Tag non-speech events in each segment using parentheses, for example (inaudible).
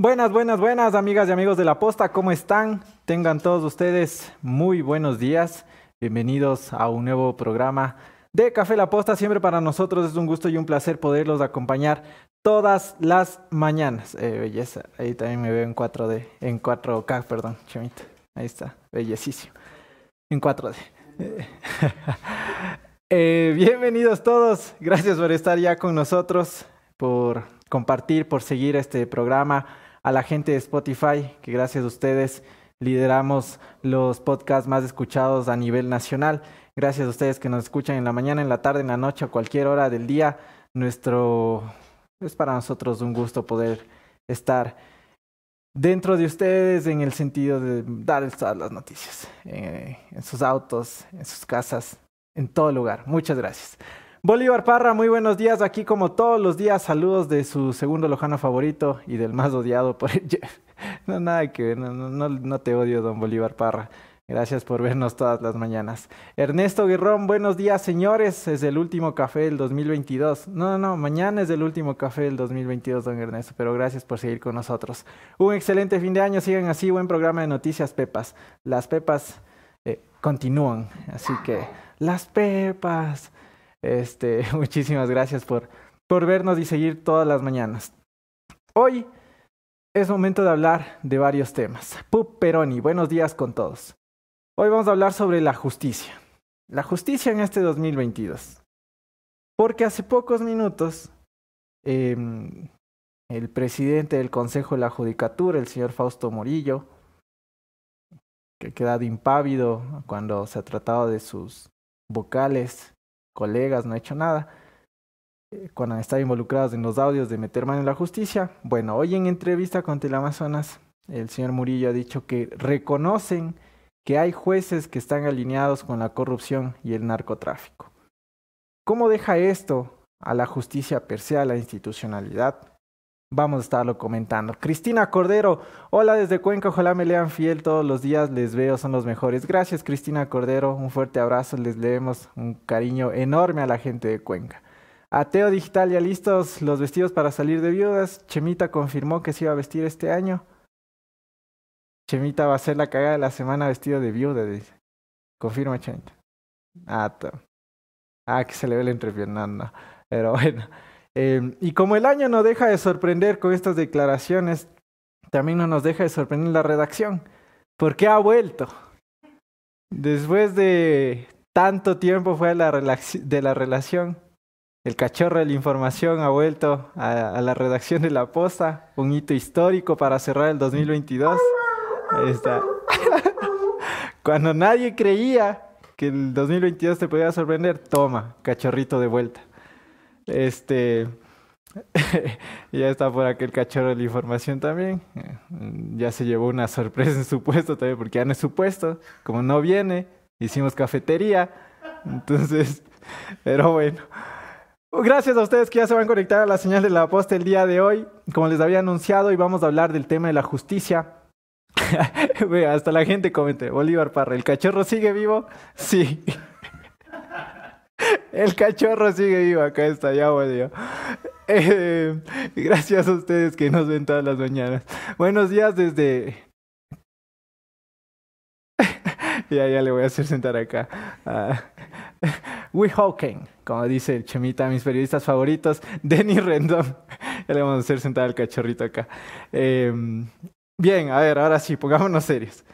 Buenas, buenas, buenas, amigas y amigos de la posta, ¿cómo están? Tengan todos ustedes muy buenos días. Bienvenidos a un nuevo programa de Café La Posta. Siempre para nosotros es un gusto y un placer poderlos acompañar todas las mañanas. Eh, belleza, ahí también me veo en 4D, en 4K, perdón, chamita. Ahí está, bellecísimo. En 4D. (laughs) Eh, bienvenidos todos, gracias por estar ya con nosotros, por compartir, por seguir este programa a la gente de Spotify, que gracias a ustedes lideramos los podcasts más escuchados a nivel nacional. Gracias a ustedes que nos escuchan en la mañana, en la tarde, en la noche, a cualquier hora del día. Nuestro es para nosotros un gusto poder estar dentro de ustedes en el sentido de darles todas las noticias, eh, en sus autos, en sus casas, en todo lugar. Muchas gracias. Bolívar Parra, muy buenos días. Aquí como todos los días, saludos de su segundo lojano favorito y del más odiado por (laughs) No, nada que ver, no te odio, don Bolívar Parra. Gracias por vernos todas las mañanas. Ernesto Guerrón, buenos días, señores. Es el último café del 2022. No, no, mañana es el último café del 2022, don Ernesto, pero gracias por seguir con nosotros. Un excelente fin de año. Sigan así, buen programa de noticias, Pepas. Las Pepas eh, continúan, así que las Pepas. Este, (laughs) muchísimas gracias por, por vernos y seguir todas las mañanas. Hoy es momento de hablar de varios temas. Pup Peroni, buenos días con todos. Hoy vamos a hablar sobre la justicia. La justicia en este 2022. Porque hace pocos minutos eh, el presidente del Consejo de la Judicatura, el señor Fausto Morillo, que ha quedado impávido cuando se ha tratado de sus vocales colegas, no ha hecho nada, eh, cuando han estado involucrados en los audios de meter mano en la justicia. Bueno, hoy en entrevista con Teleamazonas, el señor Murillo ha dicho que reconocen que hay jueces que están alineados con la corrupción y el narcotráfico. ¿Cómo deja esto a la justicia per se, a la institucionalidad? Vamos a estarlo comentando. Cristina Cordero, hola desde Cuenca, ojalá me lean fiel todos los días, les veo, son los mejores. Gracias Cristina Cordero, un fuerte abrazo, les leemos un cariño enorme a la gente de Cuenca. Ateo Digital, ya listos los vestidos para salir de viudas. Chemita confirmó que se iba a vestir este año. Chemita va a ser la cagada de la semana vestido de viuda, dice. Confirma Chemita. Ah, ah, que se le ve el entrepierna, Pero bueno. Eh, y como el año no deja de sorprender con estas declaraciones, también no nos deja de sorprender la redacción. ¿Por qué ha vuelto? Después de tanto tiempo fue la de la relación, el cachorro de la información ha vuelto a, la redacción de la posta, un hito histórico para cerrar el 2022. Ahí está. Cuando nadie creía que el 2022 te podía sorprender, toma, cachorrito de vuelta. Este. (laughs) ya está por aquel cachorro de la información también. Ya se llevó una sorpresa en su puesto también, porque ya no es su puesto. Como no viene, hicimos cafetería. Entonces, (laughs) pero bueno. Gracias a ustedes que ya se van a conectar a la señal de la posta el día de hoy. Como les había anunciado, y vamos a hablar del tema de la justicia. (laughs) Hasta la gente comente, Bolívar Parra, ¿el cachorro sigue vivo? Sí. El cachorro sigue vivo, acá está, ya volvió. Eh, gracias a ustedes que nos ven todas las mañanas. Buenos días desde... (laughs) ya, ya le voy a hacer sentar acá. (laughs) Uh, We Hawking, como dice el Chemita, mis periodistas favoritos, (laughs) Denny Rendon. ya le vamos a hacer sentar al cachorrito acá. Eh, bien, a ver, ahora sí, pongámonos serios.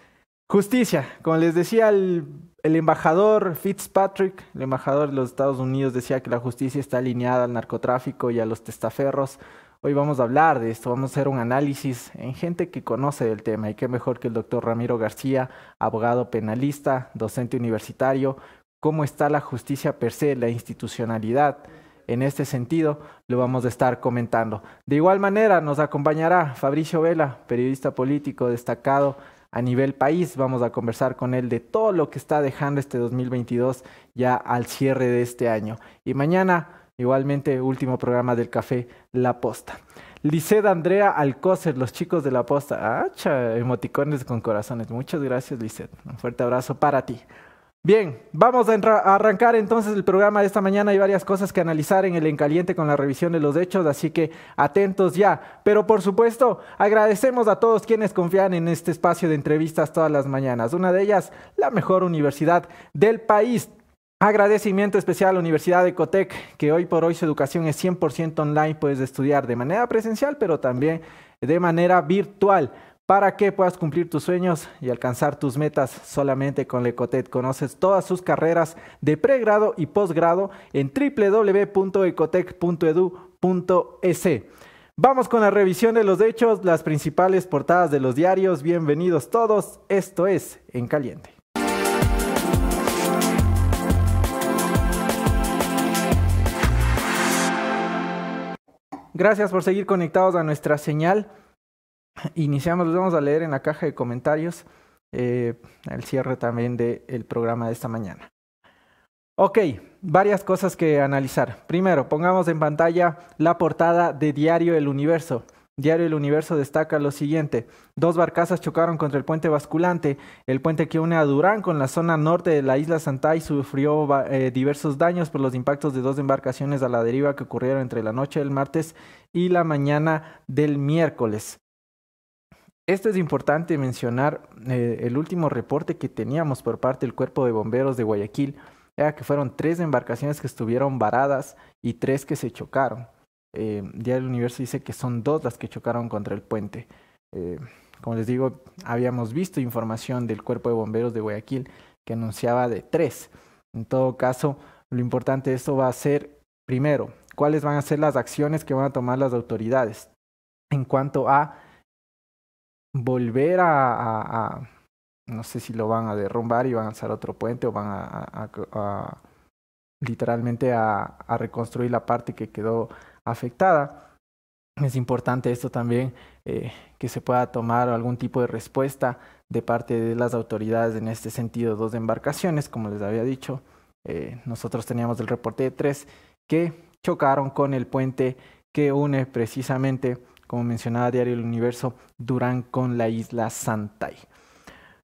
Justicia, como les decía el el embajador Fitzpatrick, el embajador de los Estados Unidos, decía que la justicia está alineada al narcotráfico y a los testaferros. Hoy vamos a hablar de esto, vamos a hacer un análisis en gente que conoce del tema y qué mejor que el doctor Ramiro García, abogado penalista, docente universitario, cómo está la justicia per se, la institucionalidad. En este sentido, lo vamos a estar comentando. De igual manera, nos acompañará Fabricio Vela, periodista político destacado, a nivel país. Vamos a conversar con él de todo lo que está dejando este 2022 ya al cierre de este año. Y mañana, igualmente, último programa del café La Posta. Liced Andrea Alcócer, los chicos de La Posta. Ah, emoticones con corazones. Muchas gracias, Liced. Un fuerte abrazo para ti. Bien, vamos a, arrancar entonces el programa de esta mañana. Hay varias cosas que analizar en el Encaliente con la revisión de los hechos, así que atentos ya. Pero por supuesto, agradecemos a todos quienes confían en este espacio de entrevistas todas las mañanas. Una de ellas, la mejor universidad del país. Agradecimiento especial a la Universidad de Ecotec, que hoy por hoy su educación es 100% online, puedes estudiar de manera presencial, pero también de manera virtual para que puedas cumplir tus sueños y alcanzar tus metas solamente con Lecotet. Conoces todas sus carreras de pregrado y posgrado en www.ecotec.edu.es. Vamos con la revisión de los hechos, las principales portadas de los diarios. Bienvenidos todos. Esto es En Caliente. Gracias por seguir conectados a nuestra señal. (laughs) Iniciamos, los vamos a leer en la caja de comentarios eh, el cierre también del programa de esta mañana. Ok, varias cosas que analizar. Primero, pongamos en pantalla la portada de Diario El Universo. Diario El Universo destaca lo siguiente. Dos barcazas chocaron contra el puente basculante. El puente que une a Durán con la zona norte de la isla Santay sufrió eh, diversos daños por los impactos de dos embarcaciones a la deriva que ocurrieron entre la noche del martes y la mañana del miércoles. Esto es importante mencionar eh, el último reporte que teníamos por parte del Cuerpo de Bomberos de Guayaquil, era que fueron tres embarcaciones que estuvieron varadas y tres que se chocaron. Eh, Diario del Universo dice que son dos las que chocaron contra el puente. Eh, como les digo, habíamos visto información del Cuerpo de Bomberos de Guayaquil que anunciaba de tres. En todo caso, lo importante de esto va a ser, primero, cuáles van a ser las acciones que van a tomar las autoridades en cuanto a volver a, no sé si lo van a derrumbar y van a hacer otro puente o van a, literalmente a, reconstruir la parte que quedó afectada. Es importante esto también, eh, que se pueda tomar algún tipo de respuesta de parte de las autoridades en este sentido. Dos embarcaciones, como les había dicho, eh, nosotros teníamos el reporte de tres que chocaron con el puente que une precisamente como mencionaba Diario El Universo, Durán con la isla Santay.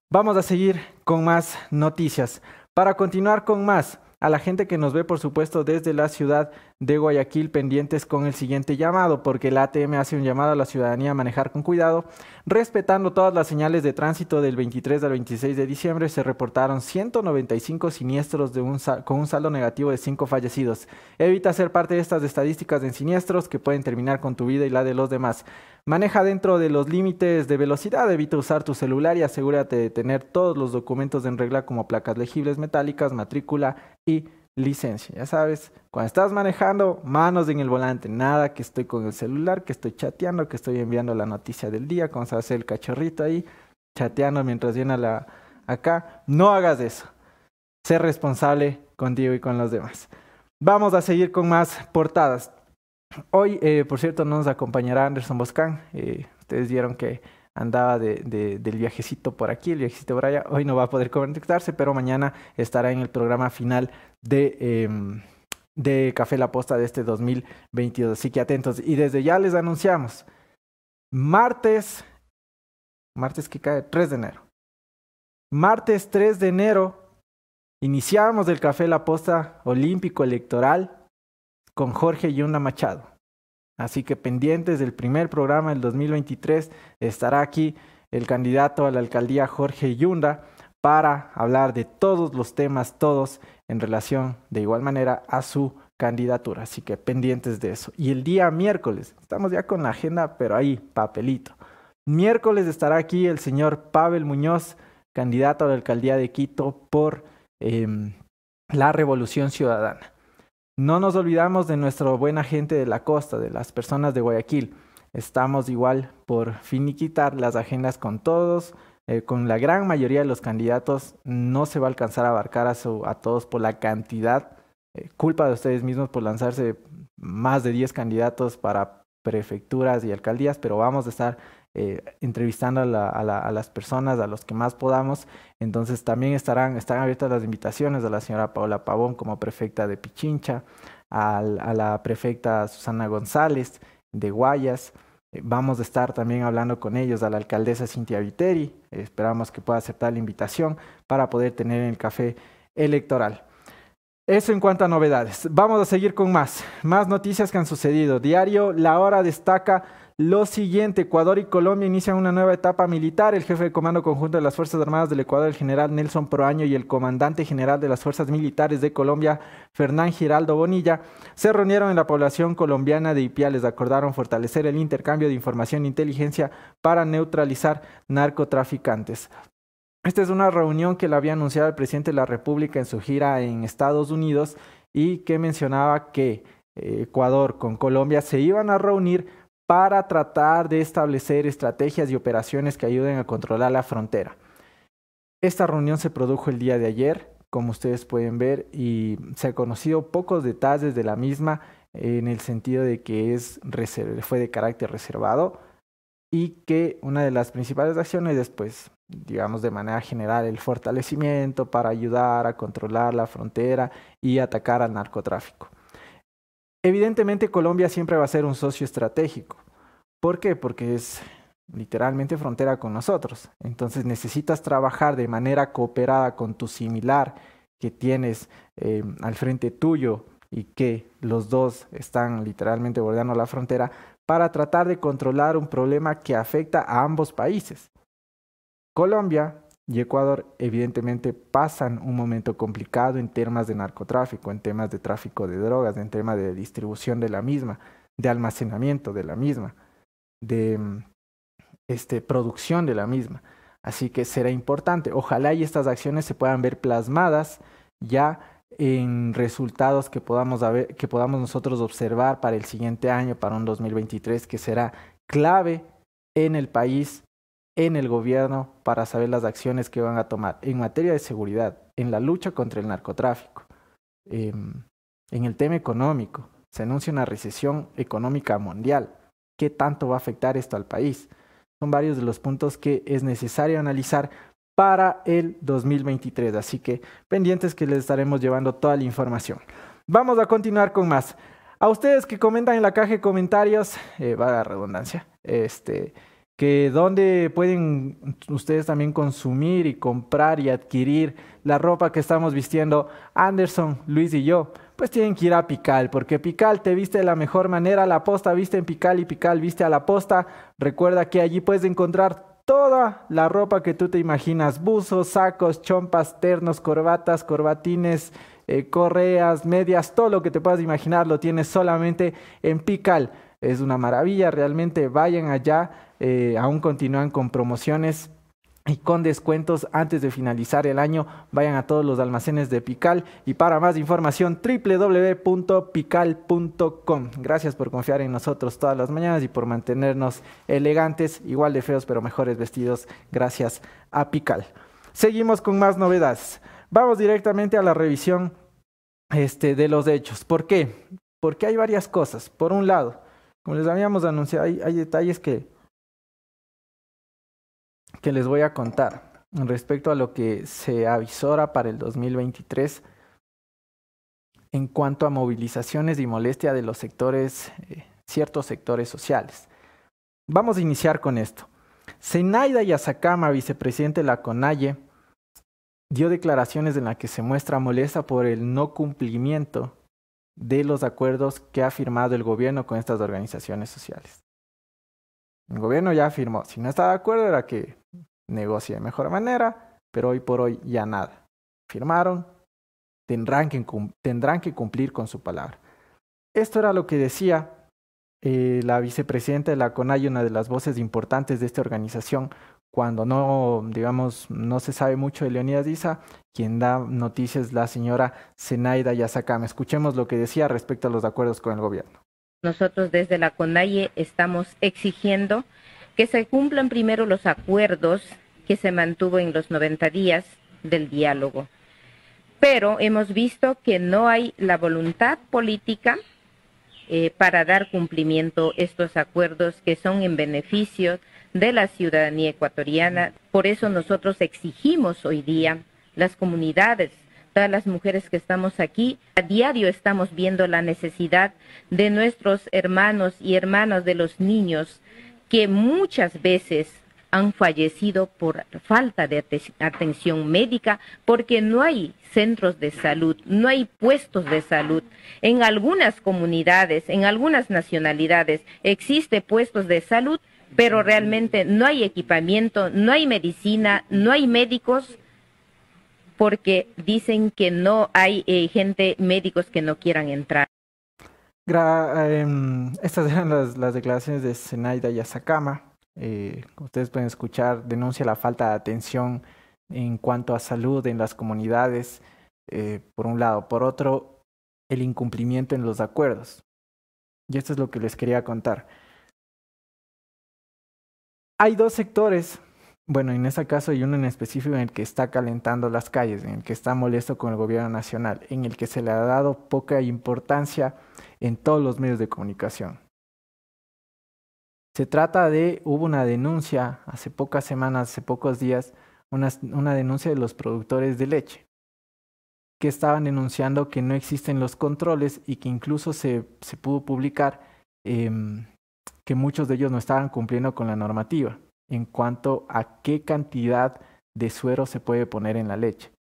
Vamos a seguir con más noticias. Para continuar con más, a la gente que nos ve, por supuesto, desde la ciudad de Guayaquil, pendientes con el siguiente llamado, porque el ATM hace un llamado a la ciudadanía a manejar con cuidado, respetando todas las señales de tránsito del 23 al 26 de diciembre, se reportaron 195 siniestros de un con un saldo negativo de 5 fallecidos. Evita ser parte de estas estadísticas de siniestros que pueden terminar con tu vida y la de los demás. Maneja dentro de los límites de velocidad, evita usar tu celular y asegúrate de tener todos los documentos en regla como placas legibles metálicas, matrícula y licencia. Ya sabes, cuando estás manejando, manos en el volante, nada que estoy con el celular, que estoy chateando, que estoy enviando la noticia del día, como se hace el cachorrito ahí, chateando mientras viene la acá. No hagas eso. Sé responsable contigo y con los demás. Vamos a seguir con más portadas. Hoy, eh, por cierto, nos acompañará Anderson Boscan. Eh, ustedes vieron que andaba de, del viajecito por aquí, el viajecito por allá. Hoy no va a poder conectarse, pero mañana estará en el programa final de, em, de Café La Posta de este 2022. Así que atentos. Y desde ya les anunciamos, martes, martes que cae 3 de enero. Martes 3 de enero iniciamos el Café La Posta Olímpico Electoral con Jorge Yunda Machado. Así que pendientes del primer programa del 2023 estará aquí el candidato a la alcaldía Jorge Yunda para hablar de todos los temas, todos en relación de igual manera a su candidatura. Así que pendientes de eso. Y el día miércoles, estamos ya con la agenda, pero ahí, papelito. Miércoles estará aquí el señor Pavel Muñoz, candidato a la alcaldía de Quito por em, la Revolución Ciudadana. No nos olvidamos de nuestra buena gente de la costa, de las personas de Guayaquil. Estamos igual por finiquitar las agendas con todos, eh, con la gran mayoría de los candidatos. No se va a alcanzar a abarcar a, a todos por la cantidad. Eh, culpa de ustedes mismos por lanzarse más de 10 candidatos para prefecturas y alcaldías, pero vamos a estar eh, entrevistando a, las personas, a los que más podamos. Entonces también estarán, están abiertas las invitaciones a la señora Paola Pavón como prefecta de Pichincha, a, la prefecta Susana González de Guayas. Eh, vamos a estar también hablando con ellos, a la alcaldesa Cintia Viteri. esperamos que pueda aceptar la invitación para poder tener en el café electoral. Eso en cuanto a novedades. Vamos a seguir con más. Más noticias que han sucedido. Diario La Hora destaca lo siguiente. Ecuador y Colombia inician una nueva etapa militar. El jefe de Comando Conjunto de las Fuerzas Armadas del Ecuador, el general Nelson Proaño, y el comandante general de las Fuerzas Militares de Colombia, Fernán Giraldo Bonilla, se reunieron en la población colombiana de Ipiales. Acordaron fortalecer el intercambio de información e inteligencia para neutralizar narcotraficantes. Esta es una reunión que la había anunciado el presidente de la República en su gira en Estados Unidos y que mencionaba que eh, Ecuador con Colombia se iban a reunir para tratar de establecer estrategias y operaciones que ayuden a controlar la frontera. Esta reunión se produjo el día de ayer, como ustedes pueden ver, y se han conocido pocos detalles de la misma en el sentido de que es fue de carácter reservado y que una de las principales acciones después digamos de manera general, el fortalecimiento para ayudar a controlar la frontera y atacar al narcotráfico. Evidentemente Colombia siempre va a ser un socio estratégico. ¿Por qué? Porque es literalmente frontera con nosotros. Entonces necesitas trabajar de manera cooperada con tu similar que tienes eh, al frente tuyo y que los dos están literalmente bordeando la frontera para tratar de controlar un problema que afecta a ambos países. Colombia y Ecuador evidentemente pasan un momento complicado en temas de narcotráfico, en temas de tráfico de drogas, en temas de distribución de la misma, de almacenamiento de la misma, de mm, este, producción de la misma. Así que será importante. Ojalá y estas acciones se puedan ver plasmadas ya en resultados que podamos, que podamos nosotros observar para el siguiente año, para un 2023, que será clave en el país en el gobierno para saber las acciones que van a tomar en materia de seguridad, en la lucha contra el narcotráfico, em, en el tema económico. Se anuncia una recesión económica mundial. ¿Qué tanto va a afectar esto al país? Son varios de los puntos que es necesario analizar para el 2023. Así que pendientes que les estaremos llevando toda la información. Vamos a continuar con más. A ustedes que comentan en la caja de comentarios, eh, va a redundancia, este, que donde pueden ustedes también consumir y comprar y adquirir la ropa que estamos vistiendo Anderson, Luis y yo, pues tienen que ir a Pical, porque Pical te viste de la mejor manera, la posta viste en Pical y Pical viste a la posta. Recuerda que allí puedes encontrar toda la ropa que tú te imaginas, buzos, sacos, chompas, ternos, corbatas, corbatines, eh, correas, medias, todo lo que te puedas imaginar lo tienes solamente en Pical. Es una maravilla, realmente vayan allá eh, aún continúan con promociones y con descuentos antes de finalizar el año. Vayan a todos los almacenes de Pical y para más información www.pical.com. Gracias por confiar en nosotros todas las mañanas y por mantenernos elegantes, igual de feos pero mejores vestidos gracias a Pical. Seguimos con más novedades. Vamos directamente a la revisión este, de los hechos. ¿Por qué? Porque hay varias cosas. Por un lado, como les habíamos anunciado, hay detalles que que les voy a contar respecto a lo que se avisora para el 2023 en cuanto a movilizaciones y molestia de los sectores, eh, ciertos sectores sociales. Vamos a iniciar con esto. Zenaida Yazakama, vicepresidente de la CONAIE, dio declaraciones en las que se muestra molesta por el no cumplimiento de los acuerdos que ha firmado el gobierno con estas organizaciones sociales. El gobierno ya firmó. Si no está de acuerdo era que negocie de mejor manera, pero hoy por hoy ya nada. Firmaron, tendrán que, tendrán que cumplir con su palabra. Esto era lo que decía eh, la vicepresidenta de la CONAI, una de las voces importantes de esta organización, cuando no, digamos, no se sabe mucho de Leonidas Diza, quien da noticias la señora Zenaida Yasakam. Escuchemos lo que decía respecto a los acuerdos con el gobierno. Nosotros desde la CONAIE estamos exigiendo que se cumplan primero los acuerdos que se mantuvo en los 90 días del diálogo. Pero hemos visto que no hay la voluntad política eh, para dar cumplimiento a estos acuerdos que son en beneficio de la ciudadanía ecuatoriana. Por eso nosotros exigimos hoy día las comunidades todas las mujeres que estamos aquí, a diario estamos viendo la necesidad de nuestros hermanos y hermanas de los niños que muchas veces han fallecido por falta de atención médica porque no hay centros de salud, no hay puestos de salud. En algunas comunidades, en algunas nacionalidades existe puestos de salud, pero realmente no hay equipamiento, no hay medicina, no hay médicos porque dicen que no hay eh, gente, médicos que no quieran entrar. Em, estas eran las, declaraciones de Zenaida Yasakama. Eh, ustedes pueden escuchar, denuncia la falta de atención en cuanto a salud en las comunidades, eh, por un lado. Por otro, el incumplimiento en los acuerdos. Y esto es lo que les quería contar. Hay dos sectores bueno, en este caso hay uno en específico en el que está calentando las calles, en el que está molesto con el gobierno nacional, en el que se le ha dado poca importancia en todos los medios de comunicación. Se trata de, hubo una denuncia hace pocas semanas, hace pocos días, una, denuncia de los productores de leche, que estaban denunciando que no existen los controles y que incluso se, pudo publicar eh, que muchos de ellos no estaban cumpliendo con la normativa en cuanto a qué cantidad de suero se puede poner en la leche.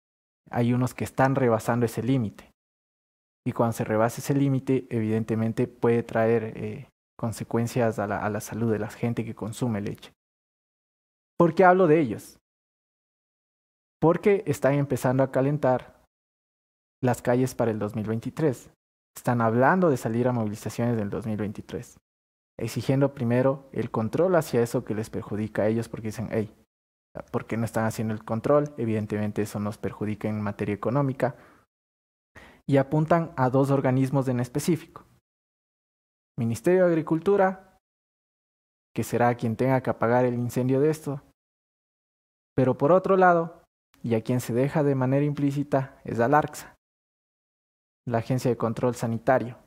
Hay unos que están rebasando ese límite. Y cuando se rebasa ese límite, evidentemente puede traer eh, consecuencias a la, a la salud de la gente que consume leche. ¿Por qué hablo de ellos? Porque están empezando a calentar las calles para el 2023. Están hablando de salir a movilizaciones del 2023 exigiendo primero el control hacia eso que les perjudica a ellos porque dicen, hey, ¿por qué no están haciendo el control? Evidentemente eso nos perjudica en materia económica. Y apuntan a dos organismos en específico. Ministerio de Agricultura, que será quien tenga que apagar el incendio de esto. Pero por otro lado, y a quien se deja de manera implícita, es al ARCSA, la Agencia de Control Sanitario,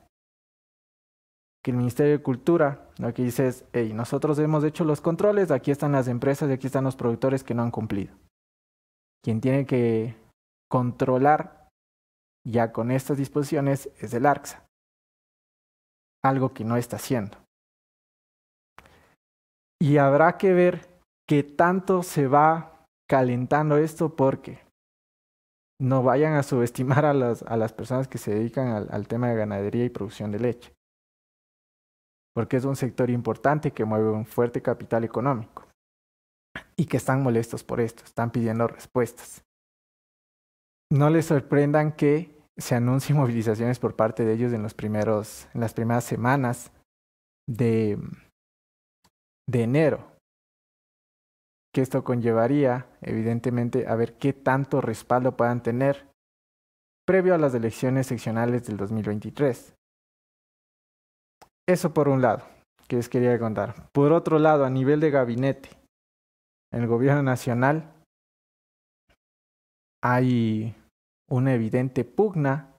que el Ministerio de Cultura lo que dice es, hey, nosotros hemos hecho los controles, aquí están las empresas y aquí están los productores que no han cumplido. Quien tiene que controlar ya con estas disposiciones es el ARCSA, algo que no está haciendo. Y habrá que ver qué tanto se va calentando esto porque no vayan a subestimar a las, a las personas que se dedican al, al tema de ganadería y producción de leche porque es un sector importante que mueve un fuerte capital económico y que están molestos por esto, están pidiendo respuestas. No les sorprendan que se anuncien (laughs) movilizaciones por parte de ellos en, los primeros, en las primeras semanas de, de enero, que esto conllevaría, evidentemente, a ver qué tanto respaldo puedan tener previo a las elecciones seccionales del 2023. Eso por un lado, que les quería contar. Por otro lado, a nivel de gabinete, en el gobierno nacional hay una evidente pugna,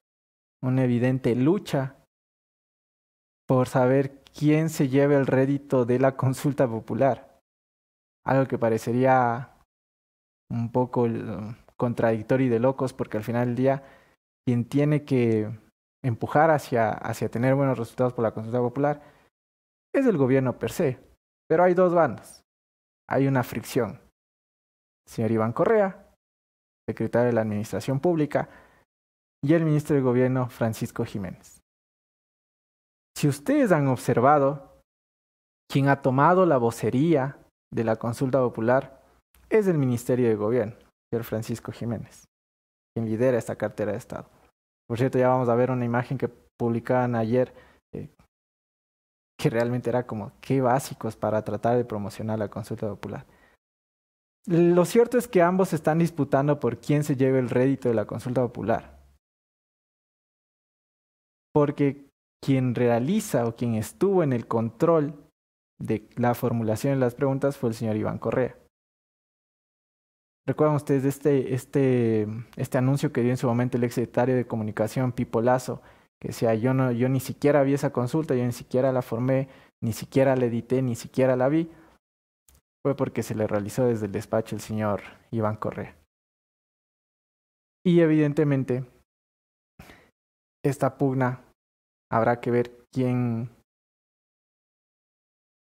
una evidente lucha por saber quién se lleva el rédito de la consulta popular. Algo que parecería un poco contradictorio y de locos porque al final del día quien tiene que empujar hacia, hacia tener buenos resultados por la consulta popular es el gobierno per se. Pero hay dos bandas. Hay una fricción. señor Iván Correa, secretario de la Administración Pública, y el ministro de Gobierno Francisco Jiménez. Si ustedes han observado, quien ha tomado la vocería de la consulta popular es el Ministerio de Gobierno, el Francisco Jiménez, quien lidera esta cartera de Estado. Por cierto, ya vamos a ver una imagen que publicaban ayer eh, que realmente era como qué básicos para tratar de promocionar la consulta popular. Lo cierto es que ambos están disputando por quién se lleve el rédito de la consulta popular. Porque quien realiza o quien estuvo en el control de la formulación de las preguntas fue el señor Iván Correa. ¿Recuerdan ustedes este, este, este anuncio que dio en su momento el exsecretario de Comunicación, Pipo Lazo, que decía, yo, no, yo ni siquiera vi esa consulta, yo ni siquiera la formé, ni siquiera la edité, ni siquiera la vi? Fue porque se le realizó desde el despacho el señor Iván Correa. Y evidentemente, esta pugna habrá que ver quién,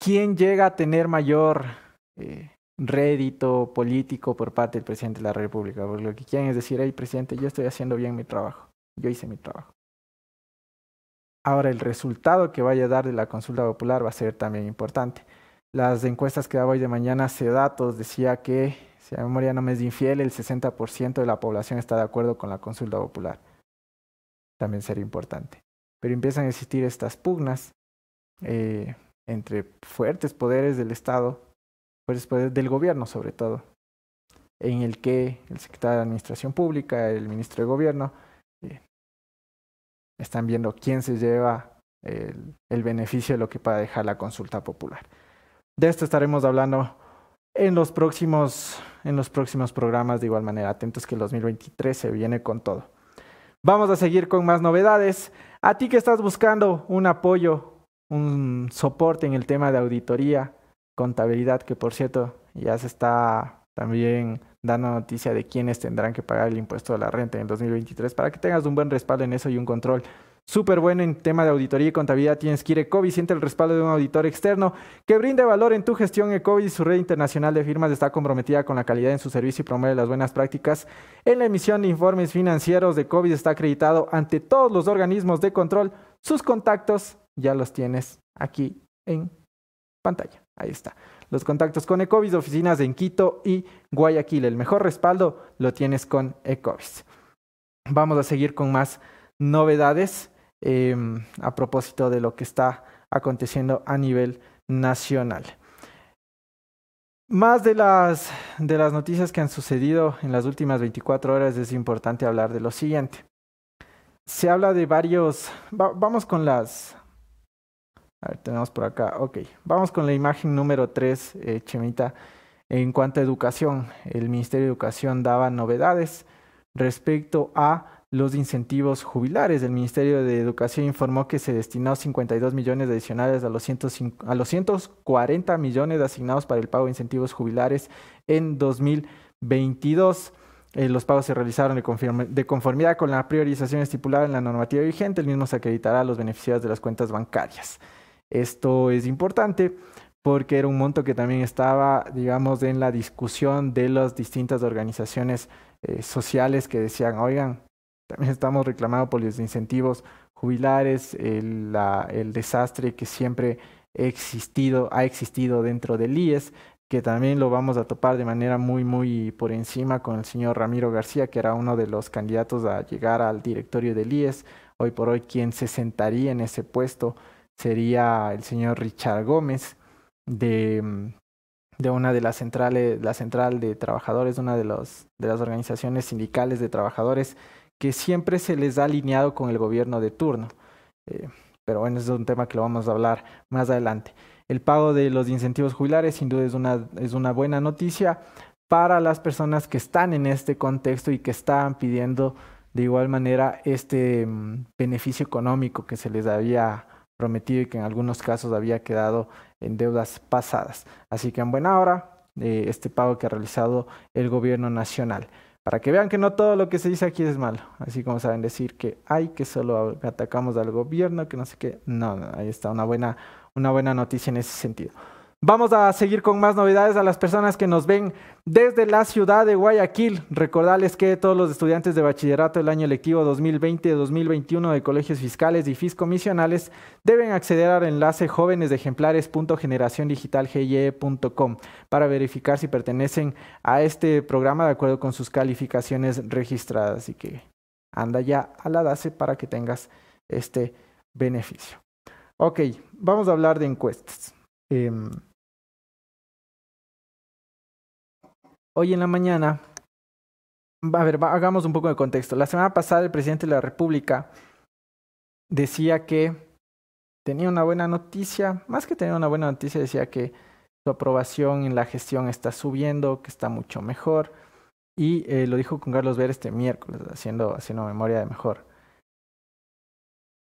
quién llega a tener mayor... Eh, rédito político por parte del presidente de la República. Porque lo que quieren es decir, hey, presidente, yo estoy haciendo bien mi trabajo. Yo hice mi trabajo. Ahora, el resultado que vaya a dar de la consulta popular va a ser también importante. Las encuestas que daba hoy de mañana, datos decía que, si la memoria no me es infiel, el 60% de la población está de acuerdo con la consulta popular. También sería importante. Pero empiezan a existir estas pugnas eh, entre fuertes poderes del Estado, poderes del gobierno sobre todo, en el que el secretario de Administración Pública, el ministro de Gobierno, eh, están viendo quién se lleva el, beneficio de lo que pueda dejar la consulta popular. De esto estaremos hablando en los próximos, en los próximos programas de igual manera. Atentos que el 2023 se viene con todo. Vamos a seguir con más novedades. A ti que estás buscando un apoyo, un soporte en el tema de auditoría, contabilidad, que por cierto ya se está también dando noticia de quiénes tendrán que pagar el impuesto de la renta en el 2023 para que tengas un buen respaldo en eso y un control súper bueno en tema de auditoría y contabilidad. Tienes que ir Ecovi, siente el respaldo de un auditor externo que brinde valor en tu gestión. Ecovi y su red internacional de firmas está comprometida con la calidad en su servicio y promueve las buenas prácticas en la emisión de informes financieros. de COVID está acreditado ante todos los organismos de control. Sus contactos ya los tienes aquí en pantalla. Ahí está. Los contactos con Ecovis, oficinas en Quito y Guayaquil. El mejor respaldo lo tienes con Ecovis. Vamos a seguir con más novedades em, a propósito de lo que está aconteciendo a nivel nacional. Más de las, de las noticias que han sucedido en las últimas 24 horas es importante hablar de lo siguiente. Se habla de varios... vamos con las... A ver, tenemos por acá. Ok, vamos con la imagen número 3, eh, Chemita. En cuanto a educación, el Ministerio de Educación daba novedades respecto a los incentivos jubilares. El Ministerio de Educación informó que se destinó 52 millones adicionales a los, 105, a los 140 millones asignados para el pago de incentivos jubilares en 2022. Eh, los pagos se realizaron de, de, conformidad con la priorización estipulada en la normativa vigente. El mismo se acreditará a los beneficiarios de las cuentas bancarias. Esto es importante porque era un monto que también estaba, digamos, en la discusión de las distintas organizaciones eh, sociales que decían, oigan, también estamos reclamando por los incentivos jubilares, el, desastre que siempre ha existido dentro del IES, que también lo vamos a topar de manera muy, muy por encima con el señor Ramiro García, que era uno de los candidatos a llegar al directorio del IES. Hoy por hoy quien se sentaría en ese puesto sería el señor Richard Gómez de, de una de las centrales, la central de trabajadores, una de, los, de las organizaciones sindicales de trabajadores que siempre se les ha alineado con el gobierno de turno. Eh, pero bueno, es un tema que lo vamos a hablar más adelante. El pago de los incentivos jubilares sin duda es una, es una buena noticia para las personas que están en este contexto y que están pidiendo de igual manera este mm, beneficio económico que se les había prometido y que en algunos casos había quedado en deudas pasadas. Así que en buena hora eh, este pago que ha realizado el gobierno nacional para que vean que no todo lo que se dice aquí es malo. Así como saben decir que hay que solo atacamos al gobierno, que no sé qué. No, no ahí está una buena, una buena noticia en ese sentido. Vamos a seguir con más novedades a las personas que nos ven desde la ciudad de Guayaquil. Recordarles que todos los estudiantes de bachillerato del año lectivo 2020-2021 de colegios fiscales y fiscomisionales deben acceder al enlace jóvenesejemplares.generaciondigitalge.com para verificar si pertenecen a este programa de acuerdo con sus calificaciones registradas. Así que anda ya a la DACE para que tengas este beneficio. Ok, vamos a hablar de encuestas. Em, hoy en la mañana, a ver, hagamos un poco de contexto. La semana pasada el presidente de la República decía que tenía una buena noticia, más que tener una buena noticia, decía que su aprobación en la gestión está subiendo, que está mucho mejor. Y eh, lo dijo con Carlos Ver este miércoles, haciendo, haciendo memoria de mejor.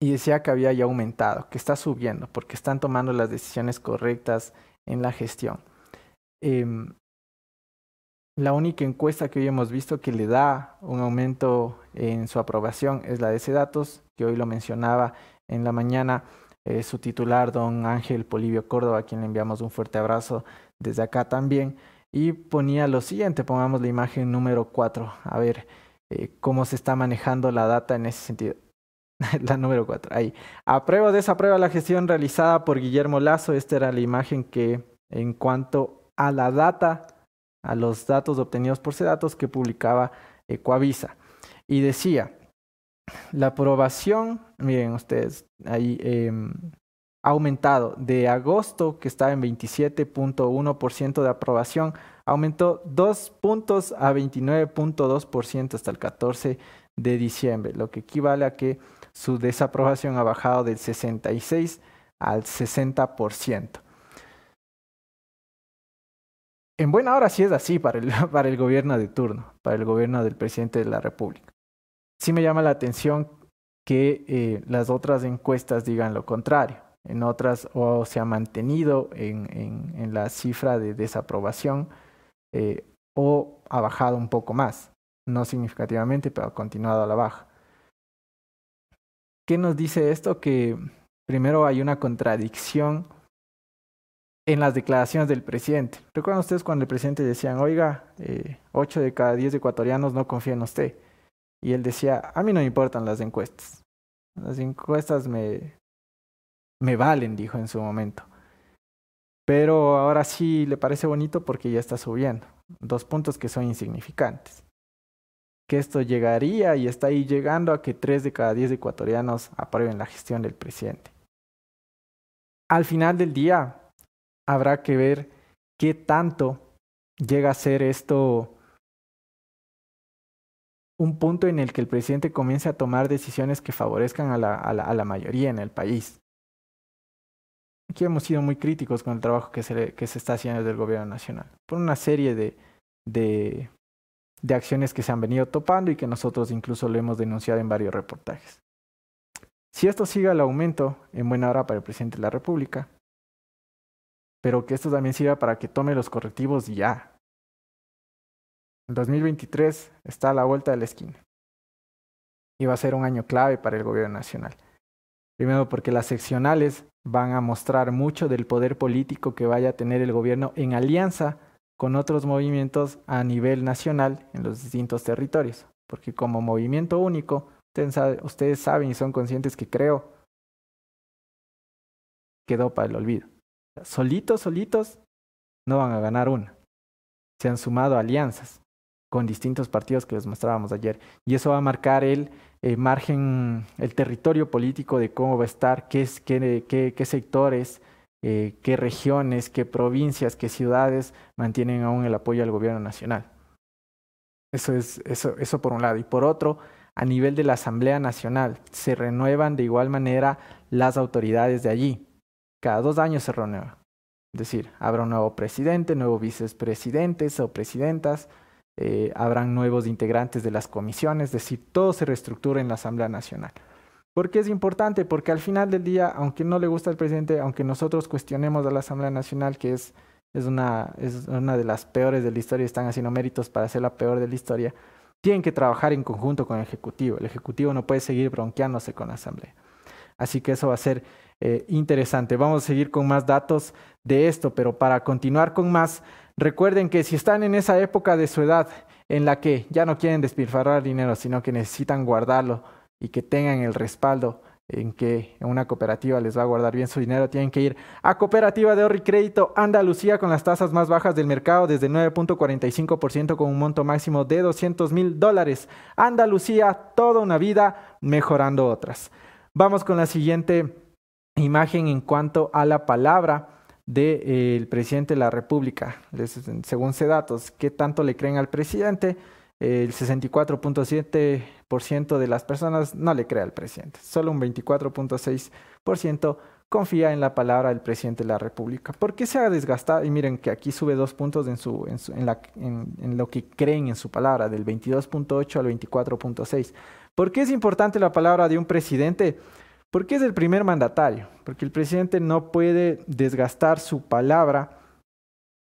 Y decía que había ya aumentado, que está subiendo, porque están tomando las decisiones correctas en la gestión. Eh, la única encuesta que hoy hemos visto que le da un aumento en su aprobación es la de ese datos, que hoy lo mencionaba en la mañana eh, su titular, don Ángel Polivio Córdoba, a quien le enviamos un fuerte abrazo desde acá también. y ponía lo siguiente, pongamos la imagen número 4, a ver eh, cómo se está manejando la data en ese sentido. (laughs) la número 4, ahí. Apruebo desaprueba la gestión realizada por Guillermo Lazo. Esta era la imagen que en cuanto a la data, a los datos obtenidos por datos que publicaba Ecoavisa. Y decía, la aprobación, miren ustedes, ahí eh, ha aumentado de agosto, que estaba en 27.1% de aprobación, aumentó dos puntos a 29.2% hasta el 14 de diciembre, lo que equivale a que su desaprobación ha bajado del 66 al 60%. En buena hora sí es así para el, (laughs) para el gobierno de turno, para el gobierno del presidente de la República. Sí me llama la atención que eh, las otras encuestas digan lo contrario. En otras o se ha mantenido en, la cifra de desaprobación eh, o ha bajado un poco más. No significativamente, pero ha continuado a la baja. ¿Qué nos dice esto? Que primero hay una contradicción en las declaraciones del presidente. ¿Recuerdan ustedes cuando el presidente decían, oiga, eh, 8 de cada 10 ecuatorianos no confían en usted? Y él decía, a mí no me importan las encuestas. Las encuestas me, me valen, dijo en su momento. Pero ahora sí le parece bonito porque ya está subiendo. Dos puntos que son insignificantes. Que esto llegaría y está ahí llegando a que 3 de cada 10 ecuatorianos aprueben la gestión del presidente. Al final del día, habrá que ver qué tanto llega a ser esto un punto en el que el presidente comience a tomar decisiones que favorezcan a la, a la, a la mayoría en el país. Aquí hemos sido muy críticos con el trabajo que se, que se está haciendo desde el gobierno nacional, por una serie de, de, de acciones que se han venido topando y que nosotros incluso lo hemos denunciado en varios reportajes. Si esto sigue al aumento, en buena hora para el presidente de la República, pero que esto también sirva para que tome los correctivos ya, el 2023 está a la vuelta de la esquina y va a ser un año clave para el gobierno nacional. Primero porque las seccionales van a mostrar mucho del poder político que vaya a tener el gobierno en alianza con otros movimientos a nivel nacional en los distintos territorios. Porque como movimiento único, ustedes, saben y son conscientes que creo quedó para el olvido. Solitos, solitos, no van a ganar una. Se han sumado alianzas con distintos partidos que les mostrábamos ayer. Y eso va a marcar el eh, margen, el territorio político de cómo va a estar, qué, es, qué, qué, qué sectores, eh, qué regiones, qué provincias, qué ciudades mantienen aún el apoyo al gobierno nacional. Eso es eso, eso por un lado. Y por otro, a nivel de la Asamblea Nacional, se renuevan de igual manera las autoridades de allí. Cada dos años se renueva. Es decir, habrá un nuevo presidente, nuevos vicepresidentes o presidentas, eh, habrán nuevos integrantes de las comisiones, es decir, todo se reestructura en la Asamblea Nacional. ¿Por qué es importante? Porque al final del día, aunque no le gusta al presidente, aunque nosotros cuestionemos a la Asamblea Nacional, que es, es, una, es una de las peores de la historia, están haciendo méritos para ser la peor de la historia, tienen que trabajar en conjunto con el Ejecutivo. El Ejecutivo no puede seguir bronqueándose con la Asamblea. Así que eso va a ser eh, interesante. Vamos a seguir con más datos de esto, pero para continuar con más, Recuerden que si están en esa época de su edad en la que ya no quieren despilfarrar dinero, sino que necesitan guardarlo y que tengan el respaldo en que una cooperativa les va a guardar bien su dinero, tienen que ir a Cooperativa de Ahorro y Crédito Andalucía con las tasas más bajas del mercado desde 9.45% con un monto máximo de 200 mil dólares. Andalucía, toda una vida mejorando otras. Vamos con la siguiente imagen en cuanto a la palabra del eh, presidente de la República. según datos, ¿qué tanto le creen al presidente? El 64.7% de las personas no le cree al presidente. Solo un 24.6% confía en la palabra del presidente de la República. ¿Por qué se ha desgastado? Y miren que aquí sube dos puntos en, su, en lo que creen en su palabra, del 22.8 al 24.6. ¿Por qué es importante la palabra de un presidente? Porque es el primer mandatario, porque el presidente no puede desgastar su palabra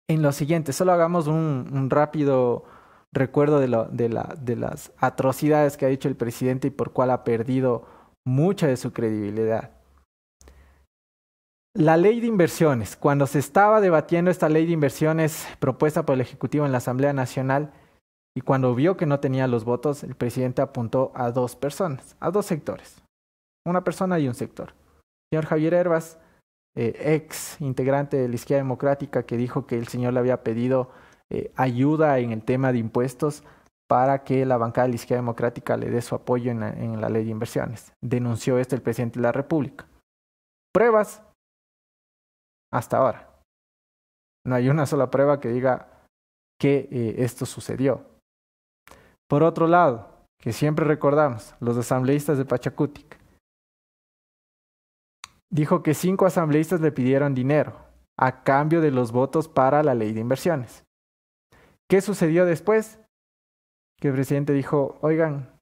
en lo siguiente. Solo hagamos un, rápido recuerdo de, las atrocidades que ha dicho el presidente y por cuál ha perdido mucha de su credibilidad. La ley de inversiones, cuando se estaba debatiendo esta ley de inversiones propuesta por el Ejecutivo en la Asamblea Nacional y cuando vio que no tenía los votos, el presidente apuntó a dos personas, a dos sectores, una persona y un sector. Señor Javier Herbas, eh, ex integrante de la izquierda democrática, que dijo que el señor le había pedido eh, ayuda en el tema de impuestos para que la bancada de la izquierda democrática le dé su apoyo en la, en la ley de inversiones. Denunció esto el presidente de la República. Pruebas, hasta ahora. No hay una sola prueba que diga que eh, esto sucedió. Por otro lado, que siempre recordamos, los asambleístas de Pachacutic dijo que cinco asambleístas le pidieron dinero a cambio de los votos para la ley de inversiones. ¿Qué sucedió después? Que el presidente dijo, oigan,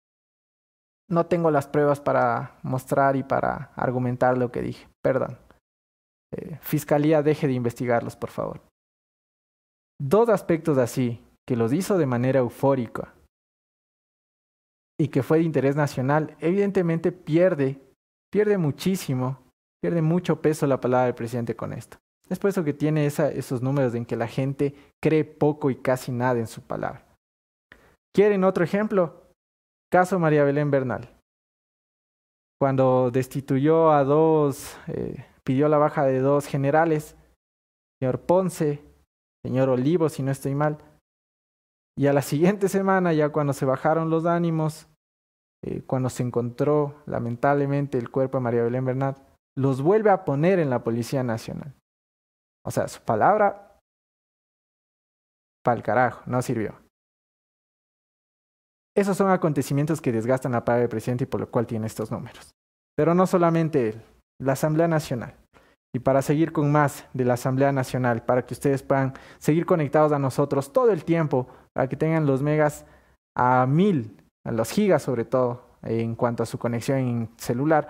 no tengo las pruebas para mostrar y para argumentar lo que dije, perdón. Eh, fiscalía, deje de investigarlos, por favor. Dos aspectos así, que los hizo de manera eufórica y que fue de interés nacional, evidentemente pierde, pierde muchísimo Pierde mucho peso la palabra del presidente con esto. Es por eso que tiene esa, esos números en que la gente cree poco y casi nada en su palabra. ¿Quieren otro ejemplo? Caso María Belén Bernal. Cuando destituyó a dos, eh, pidió la baja de dos generales, señor Ponce, señor Olivo, si no estoy mal. Y a la siguiente semana, ya cuando se bajaron los ánimos, eh, cuando se encontró lamentablemente el cuerpo de María Belén Bernal, los vuelve a poner en la Policía Nacional. O sea, su palabra, pa'l carajo, no sirvió. Esos son acontecimientos que desgastan la palabra del presidente y por lo cual tiene estos números. Pero no solamente él, la Asamblea Nacional. Y para seguir con más de la Asamblea Nacional, para que ustedes puedan seguir conectados a nosotros todo el tiempo, para que tengan los megas a mil, a los gigas sobre todo, en cuanto a su conexión en celular,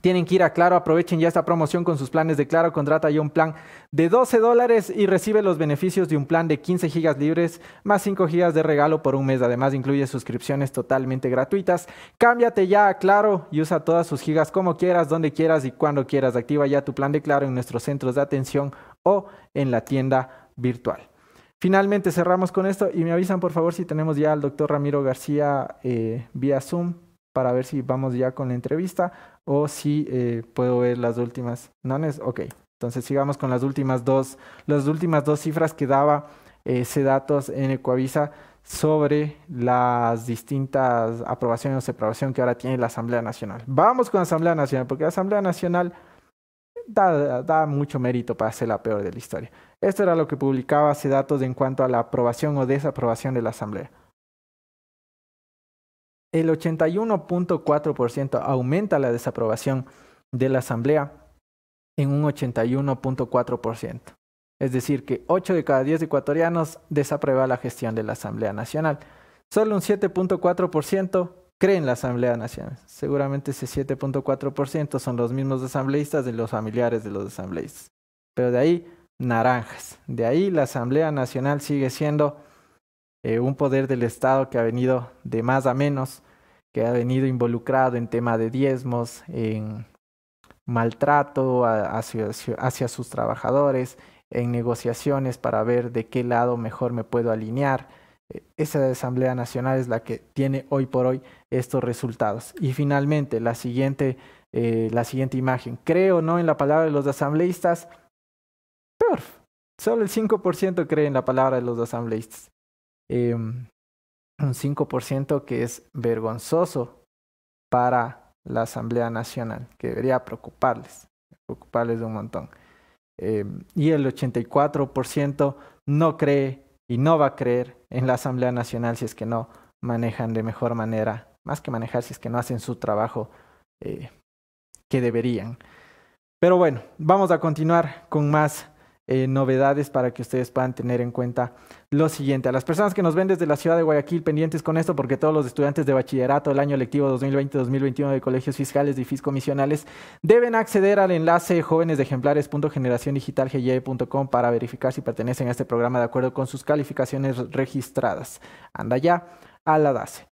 tienen que ir a Claro, aprovechen ya esta promoción con sus planes de Claro, contrata ya un plan de 12 dólares y recibe los beneficios de un plan de 15 gigas libres más 5 gigas de regalo por un mes. Además incluye suscripciones totalmente gratuitas. Cámbiate ya a Claro y usa todas sus gigas como quieras, donde quieras y cuando quieras. Activa ya tu plan de Claro en nuestros centros de atención o en la tienda virtual. Finalmente cerramos con esto y me avisan por favor si tenemos ya al doctor Ramiro García eh, vía Zoom para ver si vamos ya con la entrevista o si eh, puedo ver las últimas. ¿Nones? Ok. Entonces sigamos con las últimas dos, las últimas dos cifras que daba ese datos en Ecoavisa sobre las distintas aprobaciones o desaprobación que ahora tiene la Asamblea Nacional. Vamos con la Asamblea Nacional, porque la Asamblea Nacional da, da mucho mérito para ser la peor de la historia. Esto era lo que publicaba ese datos en cuanto a la aprobación o desaprobación de la Asamblea el 81.4% aumenta la desaprobación de la Asamblea en un 81.4%. Es decir, que 8 de cada 10 ecuatorianos desaprueba la gestión de la Asamblea Nacional. Solo un 7.4% cree en la Asamblea Nacional. Seguramente ese 7.4% son los mismos asambleístas de los familiares de los asambleístas. Pero de ahí, naranjas. De ahí la Asamblea Nacional sigue siendo eh, un poder del Estado que ha venido de más a menos, que ha venido involucrado en tema de diezmos, en maltrato hacia, sus trabajadores, en negociaciones para ver de qué lado mejor me puedo alinear. Eh, esa Asamblea Nacional es la que tiene hoy por hoy estos resultados. Y finalmente, la siguiente, eh, la siguiente imagen. Creo no en la palabra de los asambleístas. Peor. Solo el 5% cree en la palabra de los asambleístas. Em, un 5% que es vergonzoso para la Asamblea Nacional, que debería preocuparles, preocuparles de un montón. Em, y el 84% no cree y no va a creer en la Asamblea Nacional si es que no manejan de mejor manera, más que manejar si es que no hacen su trabajo eh, que deberían. Pero bueno, vamos a continuar con más eh, novedades para que ustedes puedan tener en cuenta lo siguiente. A las personas que nos ven desde la ciudad de Guayaquil, pendientes con esto, porque todos los estudiantes de bachillerato del año lectivo 2020-2021 de colegios fiscales y fiscomisionales deben acceder al enlace jóvenesdeejemplares.generaciondigitalgy.com para verificar si pertenecen a este programa de acuerdo con sus calificaciones registradas. Anda ya a la DACE.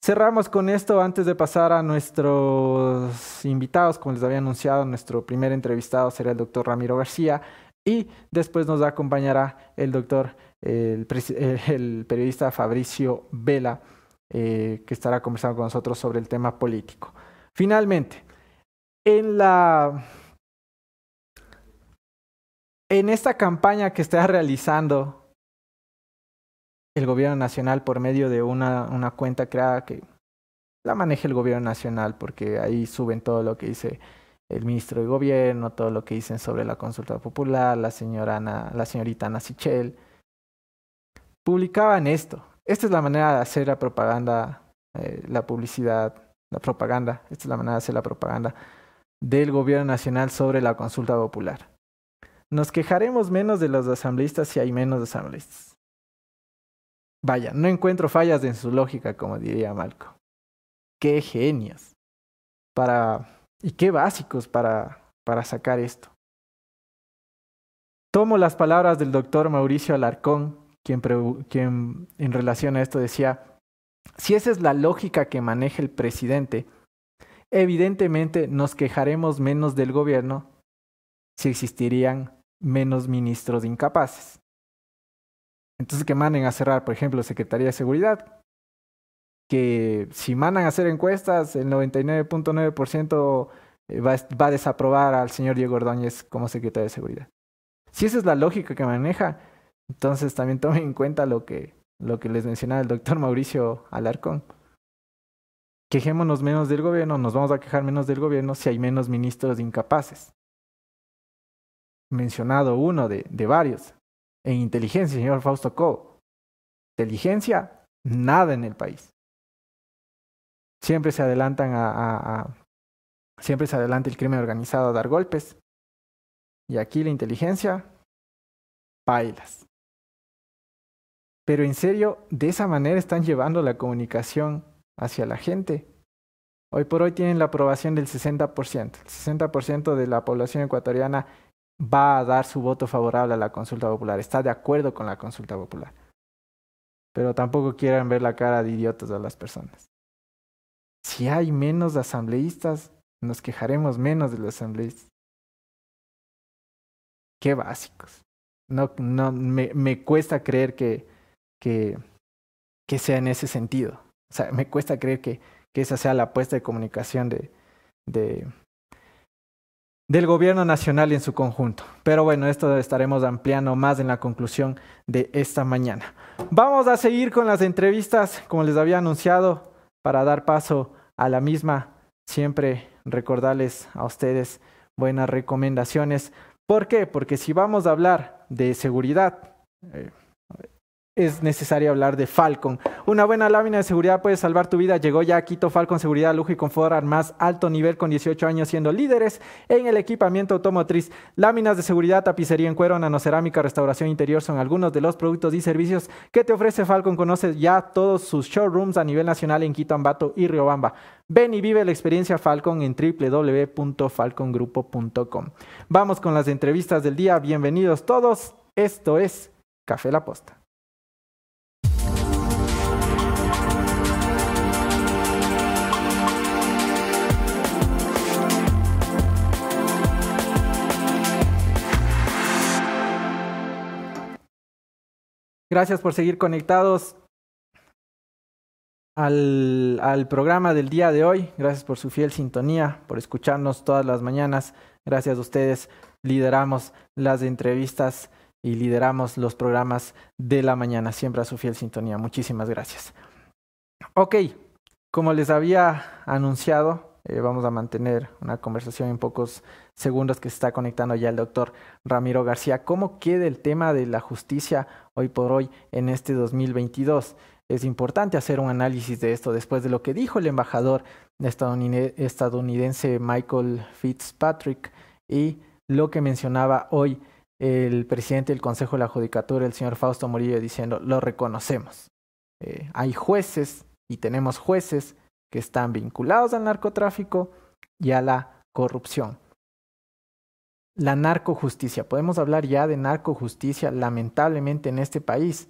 Cerramos con esto antes de pasar a nuestros invitados. Como les había anunciado, nuestro primer entrevistado será el doctor Ramiro García y después nos acompañará el doctor, (laughs) el, periodista Fabricio Vela, eh, que estará conversando con nosotros sobre el tema político. Finalmente, en la en esta campaña que está (laughs) realizando el gobierno nacional por medio de una, una cuenta creada que la maneja el gobierno nacional, porque ahí suben todo lo que dice el ministro de gobierno, todo lo que dicen sobre la consulta popular, la señora la señorita Ana Sichel. Publicaban esto. Esta es la manera de hacer la propaganda, eh, la publicidad, la propaganda. Esta es la manera de hacer la propaganda del gobierno nacional sobre la consulta popular. Nos quejaremos menos de los asambleístas si hay menos asambleístas. Vaya, no encuentro fallas en su lógica, como diría Malco. Qué genios. Para. Y qué básicos para, para sacar esto. Tomo las palabras del doctor Mauricio Alarcón, quien, quien en relación a esto decía, si esa es la lógica que maneja el presidente, evidentemente nos quejaremos menos del gobierno si existirían menos ministros incapaces. Entonces que manden a cerrar, por ejemplo, Secretaría de Seguridad, que si mandan a hacer encuestas, el 99.9% eh, va, va a desaprobar al señor Diego Ordóñez como secretario de Seguridad. Si esa es la lógica que maneja, entonces también tomen en cuenta lo que, lo que les mencionaba el doctor Mauricio Alarcón. Quejémonos menos del gobierno, nos vamos a quejar menos del gobierno si hay menos ministros incapaces mencionado uno de, de varios. En inteligencia, señor Fausto Co. Inteligencia, nada en el país. Siempre se adelantan a, siempre se adelanta el crimen organizado a dar golpes. Y aquí la inteligencia, bailas. Pero en serio, de esa manera están llevando la comunicación hacia la gente. Hoy por hoy tienen la aprobación del 60%. El 60% de la población ecuatoriana va a dar su voto favorable a la consulta popular, está de acuerdo con la consulta popular. Pero tampoco quieran ver la cara de idiotas a las personas. Si hay menos asambleístas, nos quejaremos menos de los asambleístas. Qué básicos. No, no, me, me cuesta creer que, que, que sea en ese sentido. O sea, me cuesta creer que, que esa sea la apuesta de comunicación de, de, del gobierno nacional en su conjunto. Pero bueno, esto estaremos ampliando más en la conclusión de esta mañana. Vamos a seguir con las entrevistas, como les había anunciado, para dar paso a la misma. Siempre recordarles a ustedes buenas recomendaciones. ¿Por qué? Porque si vamos a hablar de seguridad, eh, es necesario hablar de Falcon. Una buena lámina de seguridad puede salvar tu vida. Llegó ya a Quito Falcon Seguridad, Lujo y Confort al más alto nivel con 18 años siendo líderes en el equipamiento automotriz. Láminas de seguridad, tapicería en cuero, nanocerámica, restauración interior son algunos de los productos y servicios que te ofrece Falcon. Conoce ya todos sus showrooms a nivel nacional en Quito, Ambato y Riobamba. Ven y vive la experiencia Falcon en www.falcongrupo.com. Vamos con las entrevistas del día. Bienvenidos todos. Esto es Café La Posta. Gracias por seguir conectados al, programa del día de hoy. Gracias por su fiel sintonía, por escucharnos todas las mañanas. Gracias a ustedes lideramos las entrevistas y lideramos los programas de la mañana. Siempre a su fiel sintonía. Muchísimas gracias. Ok, como les había anunciado, eh, vamos a mantener una conversación en pocos segundos que se está conectando ya el doctor Ramiro García. ¿Cómo queda el tema de la justicia hoy por hoy en este 2022? Es importante hacer un análisis de esto después de lo que dijo el embajador estadounidense Michael Fitzpatrick y lo que mencionaba hoy el presidente del Consejo de la Judicatura, el señor Fausto Murillo, diciendo, lo reconocemos. Eh, hay jueces y tenemos jueces que están vinculados al narcotráfico y a la corrupción. La narcojusticia, podemos hablar ya de narcojusticia lamentablemente en este país.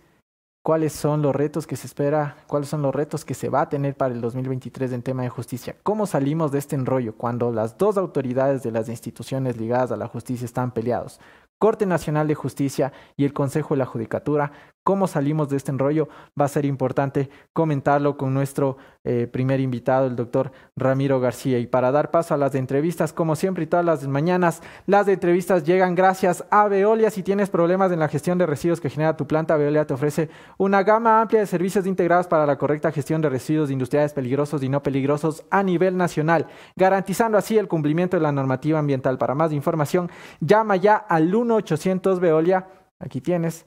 cuáles son los retos que se espera, cuáles son los retos que se va a tener para el 2023 en tema de justicia. ¿Cómo salimos de este enrollo cuando las dos autoridades de las instituciones ligadas a la justicia están peleados? Corte Nacional de Justicia y el Consejo de la Judicatura. ¿Cómo salimos de este enrollo? Va a ser importante comentarlo con nuestro eh, primer invitado, el doctor Ramiro García. Y para dar paso a las entrevistas, como siempre y todas las mañanas, las entrevistas llegan gracias a Veolia. Si tienes problemas en la gestión de residuos que genera tu planta, Veolia te ofrece una gama amplia de servicios integrados para la correcta gestión de residuos industriales peligrosos y no peligrosos a nivel nacional, garantizando así el cumplimiento de la normativa ambiental. Para más información, llama ya al 1-800 Veolia. Aquí tienes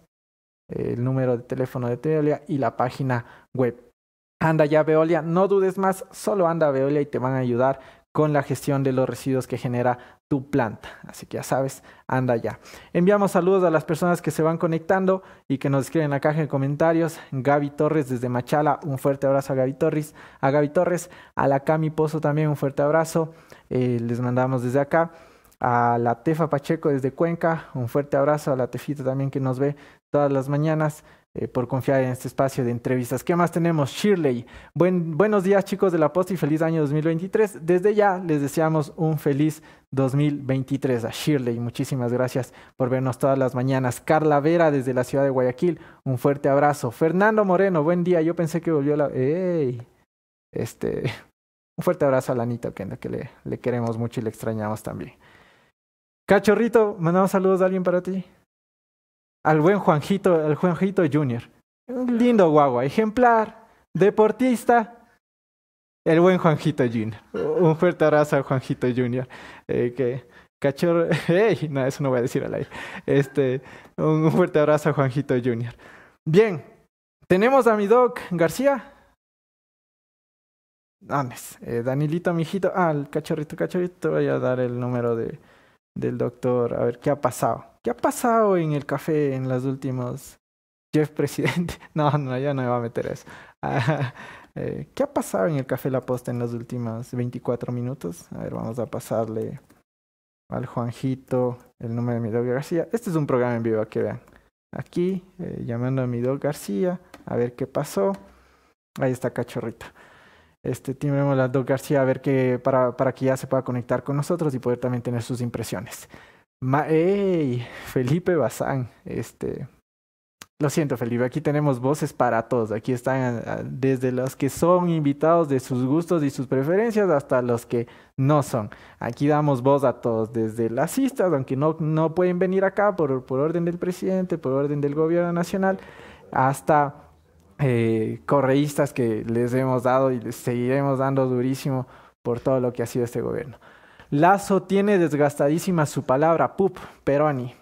el número de teléfono de Veolia y la página web. Anda ya Veolia, no dudes más, solo anda Veolia y te van a ayudar con la gestión de los residuos que genera tu planta. Así que ya sabes, anda ya. Enviamos saludos a las personas que se van conectando y que nos escriben en la caja de comentarios. Gaby Torres desde Machala, un fuerte abrazo a Gaby Torres. A Gaby Torres, a la Cami Pozo también un fuerte abrazo. Eh, les mandamos desde acá. A la Tefa Pacheco desde Cuenca, un fuerte abrazo. A la Tefita también que nos ve todas las mañanas. Eh, por confiar en este espacio de entrevistas. ¿Qué más tenemos? Shirley. Buen, buenos días chicos de la Posta y feliz año 2023. Desde ya les deseamos un feliz 2023 a Shirley. Muchísimas gracias por vernos todas las mañanas. Carla Vera desde la ciudad de Guayaquil. Un fuerte abrazo. Fernando Moreno, buen día. Yo pensé que volvió la... ¡Ey! Este... (laughs) Un fuerte abrazo a la Anita que, le queremos mucho y le extrañamos también. Cachorrito, mandamos saludos a alguien para ti al buen Juanjito, al Juanjito Junior. Un lindo guagua, ejemplar, deportista. El buen Juanjito Junior. Un fuerte abrazo al Juanjito Junior. Eh, que cachorro. (laughs) Hey, no, eso no voy a decir al aire. Este, un fuerte abrazo a Juanjito Junior. Bien, tenemos a mi doc García. ¿Dónde es? Eh, Danilito, mijito. Ah, el cachorrito, cachorrito. Voy a dar el número de, del doctor. A ver qué ha pasado. ¿Qué ha pasado en el café en los últimos... Jeff Presidente. (laughs) No, no, ya no me va a meter eso. (laughs) Eh, ¿Qué ha pasado en el café La Posta en los últimos 24 minutos? A ver, vamos a pasarle al Juanjito el número de mi dog García. Este es un programa en vivo, que vean. Aquí, eh, llamando a mi dog García, a ver qué pasó. Ahí está Cachorrito. Este, a Dog García a ver qué, para, para que ya se pueda conectar con nosotros y poder también tener sus impresiones. Ma Felipe Bazán, este, lo siento, Felipe, aquí tenemos voces para todos. Aquí están desde los que son invitados de sus gustos y sus preferencias hasta los que no son. Aquí damos voz a todos, desde las cistas, aunque no, no pueden venir acá por, por orden del presidente, por orden del gobierno nacional, hasta eh, correístas que les hemos dado y les seguiremos dando durísimo por todo lo que ha sido este gobierno. Lazo tiene desgastadísima su palabra, pup, Peroni.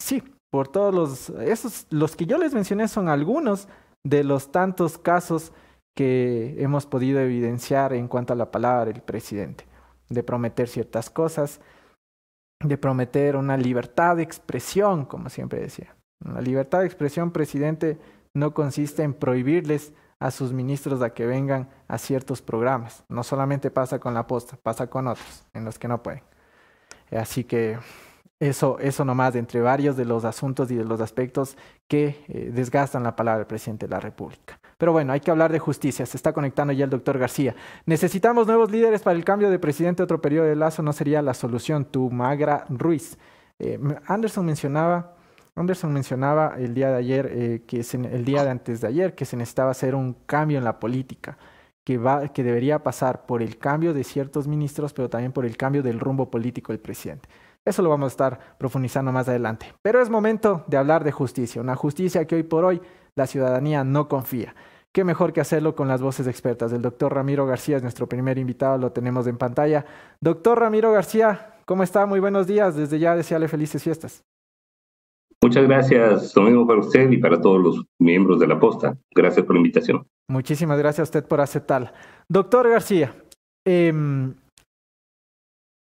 Sí, por todos los, esos, los que yo les mencioné son algunos de los tantos casos que hemos podido evidenciar en cuanto a la palabra del presidente, de prometer ciertas cosas, de prometer una libertad de expresión, como siempre decía. La libertad de expresión, presidente, no consiste en prohibirles a sus ministros a que vengan a ciertos programas. No solamente pasa con la posta, pasa con otros en los que no pueden. Así que eso, eso nomás entre varios de los asuntos y de los aspectos que eh, desgastan la palabra del presidente de la República. Pero bueno, hay que hablar de justicia. Se está conectando ya el doctor García. Necesitamos nuevos líderes para el cambio de presidente. Otro periodo de lazo no sería la solución. Tu Magra Ruiz. Eh, Anderson mencionaba Anderson mencionaba el día de ayer, eh, que el día de antes de ayer, que se necesitaba hacer un cambio en la política, que, va, que debería pasar por el cambio de ciertos ministros, pero también por el cambio del rumbo político del presidente. Eso lo vamos a estar profundizando más adelante. Pero es momento de hablar de justicia, una justicia que hoy por hoy la ciudadanía no confía. Qué mejor que hacerlo con las voces expertas. El doctor Ramiro García es nuestro primer invitado, lo tenemos en pantalla. Doctor Ramiro García, ¿cómo está? Muy buenos días. Desde ya desearle felices fiestas. Muchas gracias, lo mismo para usted y para todos los miembros de la posta. Gracias por la invitación. Muchísimas gracias a usted por aceptarla. Doctor García, em,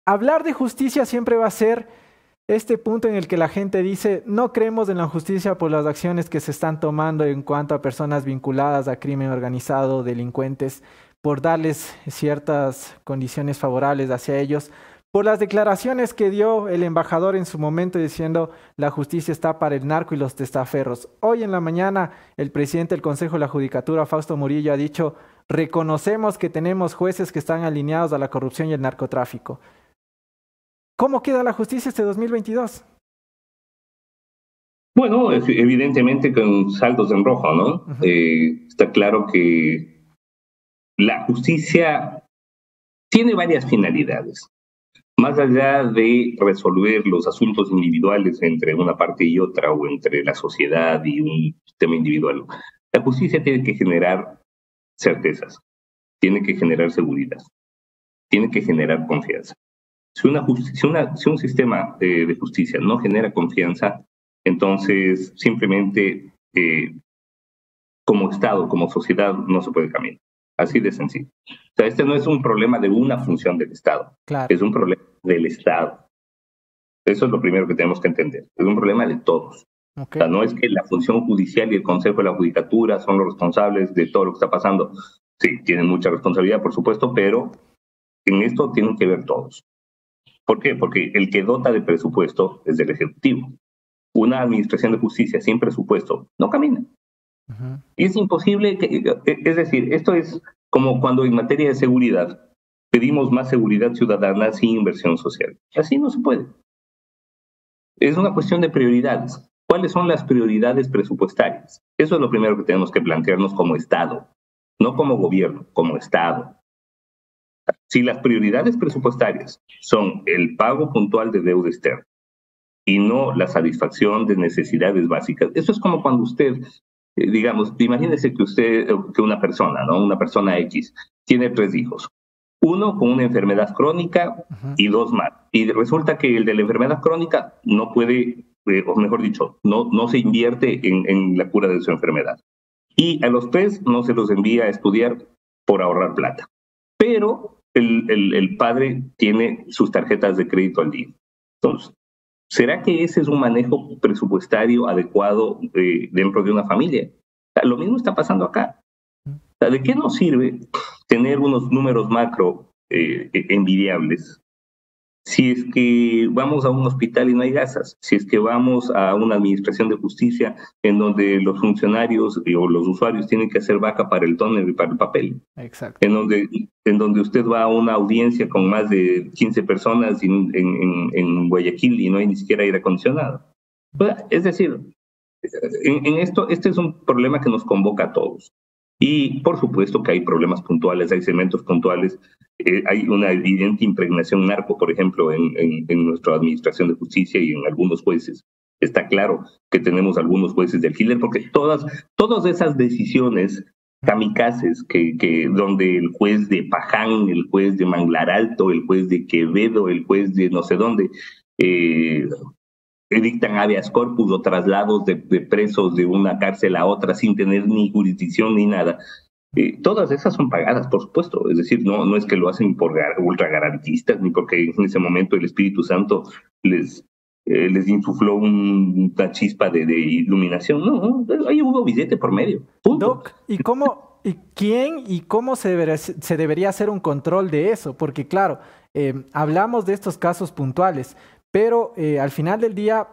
hablar de justicia siempre va a ser este punto en el que la gente dice, no creemos en la justicia por las acciones que se están tomando en cuanto a personas vinculadas a crimen organizado, delincuentes, por darles ciertas condiciones favorables hacia ellos, por las declaraciones que dio el embajador en su momento diciendo la justicia está para el narco y los testaferros. Hoy en la mañana el presidente del Consejo de la Judicatura, Fausto Murillo, ha dicho, reconocemos que tenemos jueces que están alineados a la corrupción y el narcotráfico. ¿Cómo queda la justicia este 2022? Bueno, evidentemente con saldos en rojo, ¿no? Eh, está claro que la justicia tiene varias finalidades. Más allá de resolver los asuntos individuales entre una parte y otra o entre la sociedad y un sistema individual, la justicia tiene que generar certezas, tiene que generar seguridad, tiene que generar confianza. Si, una, si, un sistema de justicia no genera confianza, entonces simplemente eh, como Estado, como sociedad, no se puede caminar. Así de sencillo. O sea, este no es un problema de una función del Estado, es un problema del Estado. Eso es lo primero que tenemos que entender. Es un problema de todos. O sea, no es que la función judicial y el Consejo de la Judicatura son los responsables de todo lo que está pasando. Sí, tienen mucha responsabilidad, por supuesto, pero en esto tienen que ver todos. ¿Por qué? Porque el que dota de presupuesto es el Ejecutivo. Una administración de justicia sin presupuesto no camina. Y es imposible, que, es decir, esto es como cuando en materia de seguridad pedimos más seguridad ciudadana sin inversión social. Así no se puede. Es una cuestión de prioridades. ¿Cuáles son las prioridades presupuestarias? Eso es lo primero que tenemos que plantearnos como Estado, no como gobierno, como Estado. Si las prioridades presupuestarias son el pago puntual de deuda externa y no la satisfacción de necesidades básicas, eso es como cuando usted digamos, imagínese que usted, que una persona, ¿no? Una persona X, tiene tres hijos. Uno con una enfermedad crónica y dos más. Y resulta que el de la enfermedad crónica no puede, eh, o mejor dicho, no, no se invierte en, en la cura de su enfermedad. Y a los tres no se los envía a estudiar por ahorrar plata. Pero el, el, el padre tiene sus tarjetas de crédito al día. Entonces, ¿Será que ese es un manejo presupuestario adecuado eh, dentro de una familia? lo mismo está pasando acá. ¿De qué nos sirve tener unos números macro eh, envidiables si es que vamos a un hospital y no hay gasas, si es que vamos a una administración de justicia en donde los funcionarios o los usuarios tienen que hacer vaca para el tóner y para el papel, Exacto. En, donde, en donde usted va a una audiencia con más de 15 personas en, en, en Guayaquil y no hay ni siquiera aire acondicionado. Es decir, en, en, esto, este es un problema que nos convoca a todos. Y por supuesto que hay problemas puntuales, hay segmentos puntuales, eh, hay una evidente impregnación narco, por ejemplo, en, en, nuestra administración de justicia y en algunos jueces. Está claro que tenemos algunos jueces del Hitler, porque todas, todas esas decisiones kamikazes que, que donde el juez de Paján, el juez de Manglar Alto, el juez de Quevedo, el juez de no sé dónde, eh, dictan habeas corpus o traslados de, presos de una cárcel a otra sin tener ni jurisdicción ni nada. Eh, todas esas son pagadas, por supuesto. Es decir, no, no es que lo hacen por ultra garantistas ni porque en ese momento el Espíritu Santo les, eh, les insufló una chispa de, iluminación. No, ahí hubo billete por medio. Doc, ¿y cómo, y quién y cómo se debería, se debería hacer un control de eso? Porque claro, eh, hablamos de estos casos puntuales, pero eh, al final del día,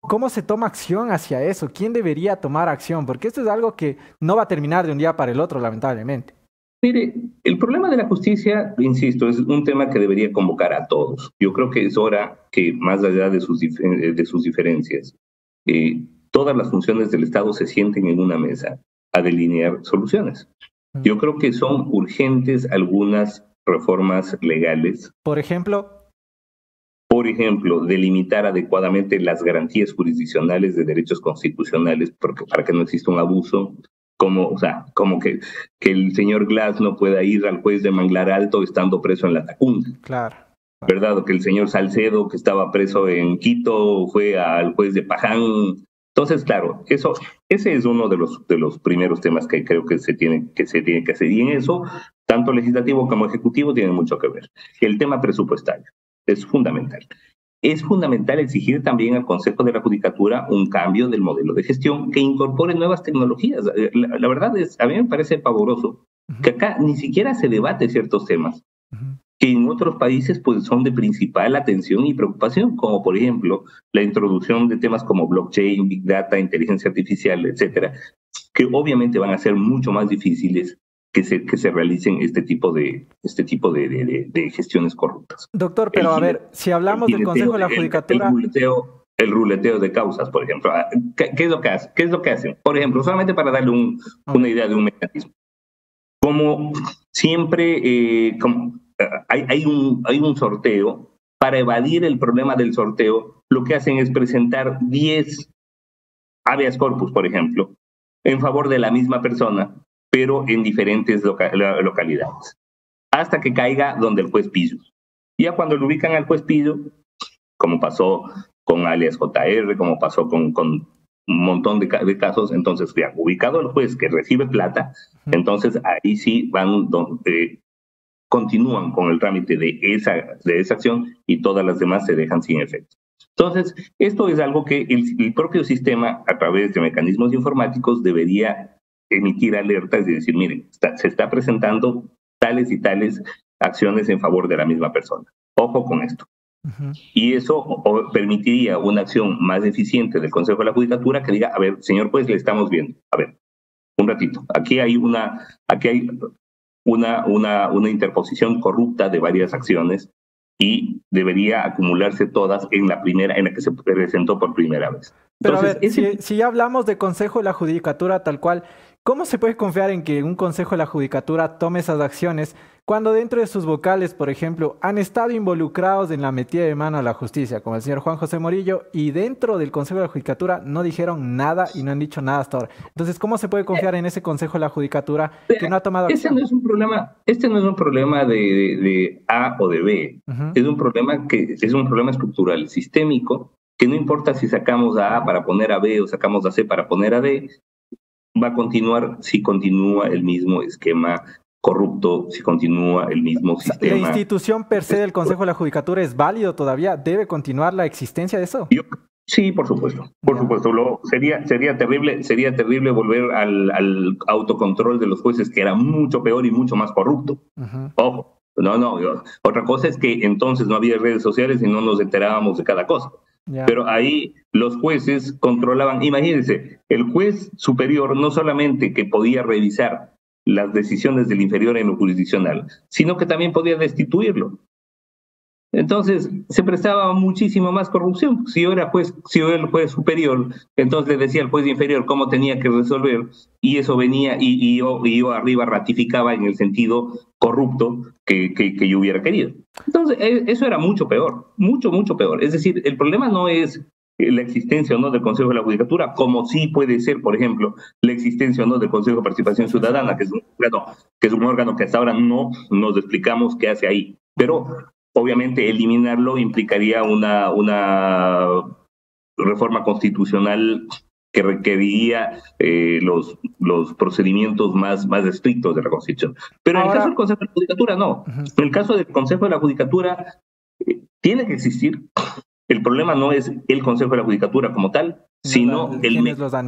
¿cómo se toma acción hacia eso? ¿Quién debería tomar acción? Porque esto es algo que no va a terminar de un día para el otro, lamentablemente. Mire, el problema de la justicia, insisto, es un tema que debería convocar a todos. Yo creo que es hora que, más allá de sus, de sus diferencias, eh, todas las funciones del Estado se sienten en una mesa a delinear soluciones. Mm. Yo creo que son urgentes algunas reformas legales. Por ejemplo, por ejemplo, delimitar adecuadamente las garantías jurisdiccionales de derechos constitucionales porque, para que no exista un abuso, como, o sea, como que, que el señor Glass no pueda ir al juez de Manglar Alto estando preso en la Tacunda. Claro. ¿Verdad? O que el señor Salcedo, que estaba preso en Quito, fue al juez de Paján. Entonces, claro, eso, ese es uno de los, de los primeros temas que creo que se, tiene, que se tiene que hacer. Y en eso, tanto legislativo como ejecutivo tienen mucho que ver. El tema presupuestario es fundamental. Es fundamental exigir también al Consejo de la Judicatura un cambio del modelo de gestión que incorpore nuevas tecnologías. Eh, la, verdad es, a mí me parece pavoroso que acá ni siquiera se debate ciertos temas. que en otros países pues son de principal atención y preocupación, como por ejemplo la introducción de temas como blockchain, big data, inteligencia artificial, etcétera, que obviamente van a ser mucho más difíciles que se, que se realicen este tipo de, este tipo de, de, gestiones corruptas. Doctor, pero a ver, si hablamos del Consejo de la Judicatura... El, ruleteo, el, ruleteo, de causas, por ejemplo. Ah, ¿Qué, es lo que hace? ¿Qué es lo que hacen? Por ejemplo, solamente para darle un, una idea de un mecanismo. Como siempre, eh, como, hay, hay, un, hay un sorteo, para evadir el problema del sorteo, lo que hacen es presentar 10 habeas corpus, por ejemplo, en favor de la misma persona, pero en diferentes localidades, hasta que caiga donde el juez piso. Ya cuando lo ubican al juez piso, como pasó con alias JR, como pasó con, con un montón de, casos, entonces ya ubicado el juez que recibe plata, entonces ahí sí van donde continúan con el trámite de esa, de esa acción y todas las demás se dejan sin efecto. Entonces, esto es algo que el, propio sistema, a través de mecanismos informáticos, debería emitir alertas y decir, miren, se está presentando tales y tales acciones en favor de la misma persona. Ojo con esto. Y eso permitiría una acción más eficiente del Consejo de la Judicatura que diga, a ver, señor pues le estamos viendo. A ver, un ratito. Aquí hay una, aquí hay una, una, una interposición corrupta de varias acciones y debería acumularse todas en la primera, en la que se presentó por primera vez. Pero a ver, si, si, ya hablamos de Consejo de la Judicatura tal cual, ¿Cómo se puede confiar en que un consejo de la judicatura tome esas acciones cuando dentro de sus vocales, por ejemplo, han estado involucrados en la metida de mano a la justicia, como el señor Juan José Morillo, y dentro del consejo de la judicatura no dijeron nada y no han dicho nada hasta ahora? Entonces, ¿cómo se puede confiar en ese consejo de la judicatura que no ha tomado este acción? Este no es un problema, este no es un problema de, A o de B, es un problema que es un problema estructural, sistémico, que no importa si sacamos a A para poner a B o sacamos a C para poner a D, va a continuar si continúa el mismo esquema corrupto, si continúa el mismo sistema. ¿La institución per se del Consejo de la Judicatura es válido todavía? ¿Debe continuar la existencia de eso? sí, por supuesto, por supuesto. Lo, sería, sería, terrible, sería terrible volver al, autocontrol de los jueces, que era mucho peor y mucho más corrupto. Ojo, no, no. Otra cosa es que entonces no había redes sociales y no nos enterábamos de cada cosa. Pero ahí los jueces controlaban, imagínense, el juez superior no solamente que podía revisar las decisiones del inferior en lo jurisdiccional, sino que también podía destituirlo. Entonces se prestaba muchísimo más corrupción. Si yo era juez, si yo era el juez superior, entonces le decía al juez inferior cómo tenía que resolver y eso venía y, yo, yo, arriba ratificaba en el sentido corrupto que, que, yo hubiera querido. Entonces e, eso era mucho peor, mucho, mucho peor. Es decir, el problema no es la existencia o no del Consejo de la Judicatura, como sí puede ser, por ejemplo, la existencia o no del Consejo de Participación Ciudadana, que es un órgano que, es un órgano que hasta ahora no nos explicamos qué hace ahí. Pero Obviamente eliminarlo implicaría una, una reforma constitucional que requeriría eh, los, los procedimientos más, más estrictos de la Constitución. Pero en el caso del Consejo de la Judicatura, no. En el caso del Consejo de la Judicatura, eh, tiene que existir. El problema no es el Consejo de la Judicatura como tal, sino el,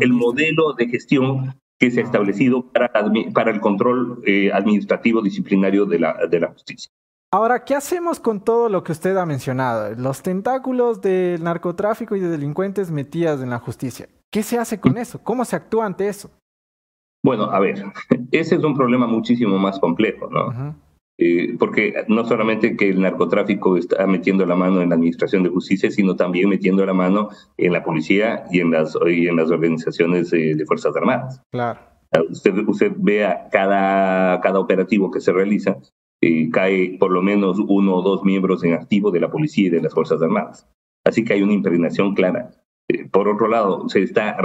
el modelo de gestión que se ha establecido para, para el control eh, administrativo disciplinario de la, de la justicia. Ahora, ¿qué hacemos con todo lo que usted ha mencionado? Los tentáculos del narcotráfico y de delincuentes metidas en la justicia. ¿Qué se hace con eso? ¿Cómo se actúa ante eso? Bueno, a ver, (laughs) ese es un problema muchísimo más complejo, ¿no? Eh, porque no solamente que el narcotráfico está metiendo la mano en la administración de justicia, sino también metiendo la mano en la policía y en las, y en las organizaciones de, de Fuerzas Armadas. Claro. Usted, usted vea cada, cada operativo que se realiza eh, cae por lo menos uno o dos miembros en activo de la policía y de las Fuerzas Armadas. Así que hay una impregnación clara. Eh, por otro lado, se está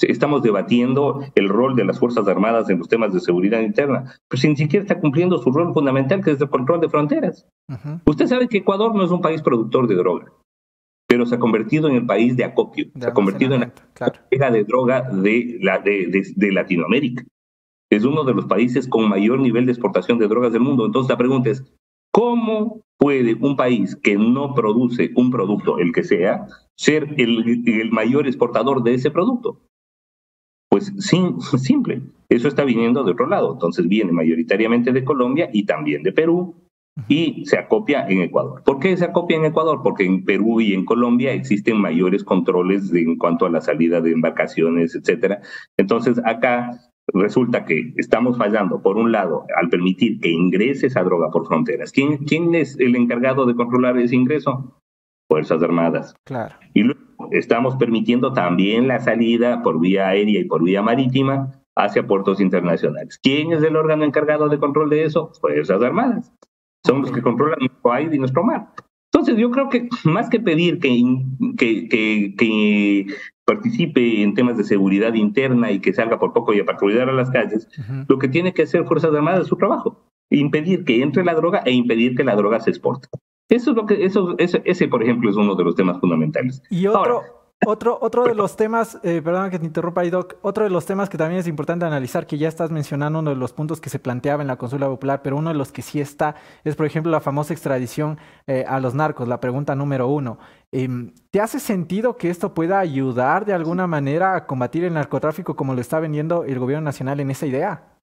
estamos debatiendo el rol de las Fuerzas Armadas en los temas de seguridad interna, pero si ni siquiera está cumpliendo su rol fundamental, que es el control de fronteras. Usted sabe que Ecuador no es un país productor de droga, pero se ha convertido en el país de acopio, se ha convertido en la claro. de droga de, la, de Latinoamérica es uno de los países con mayor nivel de exportación de drogas del mundo. Entonces la pregunta es, ¿cómo puede un país que no produce un producto, el que sea, ser el, mayor exportador de ese producto? Pues simple, eso está viniendo de otro lado. Entonces viene mayoritariamente de Colombia y también de Perú y se acopia en Ecuador. ¿Por qué se acopia en Ecuador? Porque en Perú y en Colombia existen mayores controles en cuanto a la salida de embarcaciones, etcétera. Entonces, acá resulta que estamos fallando, por un lado, al permitir que ingrese esa droga por fronteras. ¿Quién, quién es el encargado de controlar ese ingreso? Fuerzas Armadas. Claro. Y luego estamos permitiendo también la salida por vía aérea y por vía marítima hacia puertos internacionales. ¿Quién es el órgano encargado de control de eso? Fuerzas Armadas. Son los que controlan nuestro aire y nuestro mar. Entonces, yo creo que más que pedir que, que, que, participe en temas de seguridad interna y que salga por poco y a patrullar a las calles, lo que tiene que hacer Fuerzas Armadas es su trabajo, impedir que entre la droga e impedir que la droga se exporte. Eso es lo que, eso, ese, por ejemplo, es uno de los temas fundamentales. Y otro, otro, otro de los temas, eh, perdona que te interrumpa, Doc, otro de los temas que también es importante analizar, que ya estás mencionando uno de los puntos que se planteaba en la consulta popular, pero uno de los que sí está es, por ejemplo, la famosa extradición eh, a los narcos, la pregunta número uno. Em, ¿Te hace sentido que esto pueda ayudar de alguna manera a combatir el narcotráfico como lo está vendiendo el gobierno nacional en esa idea?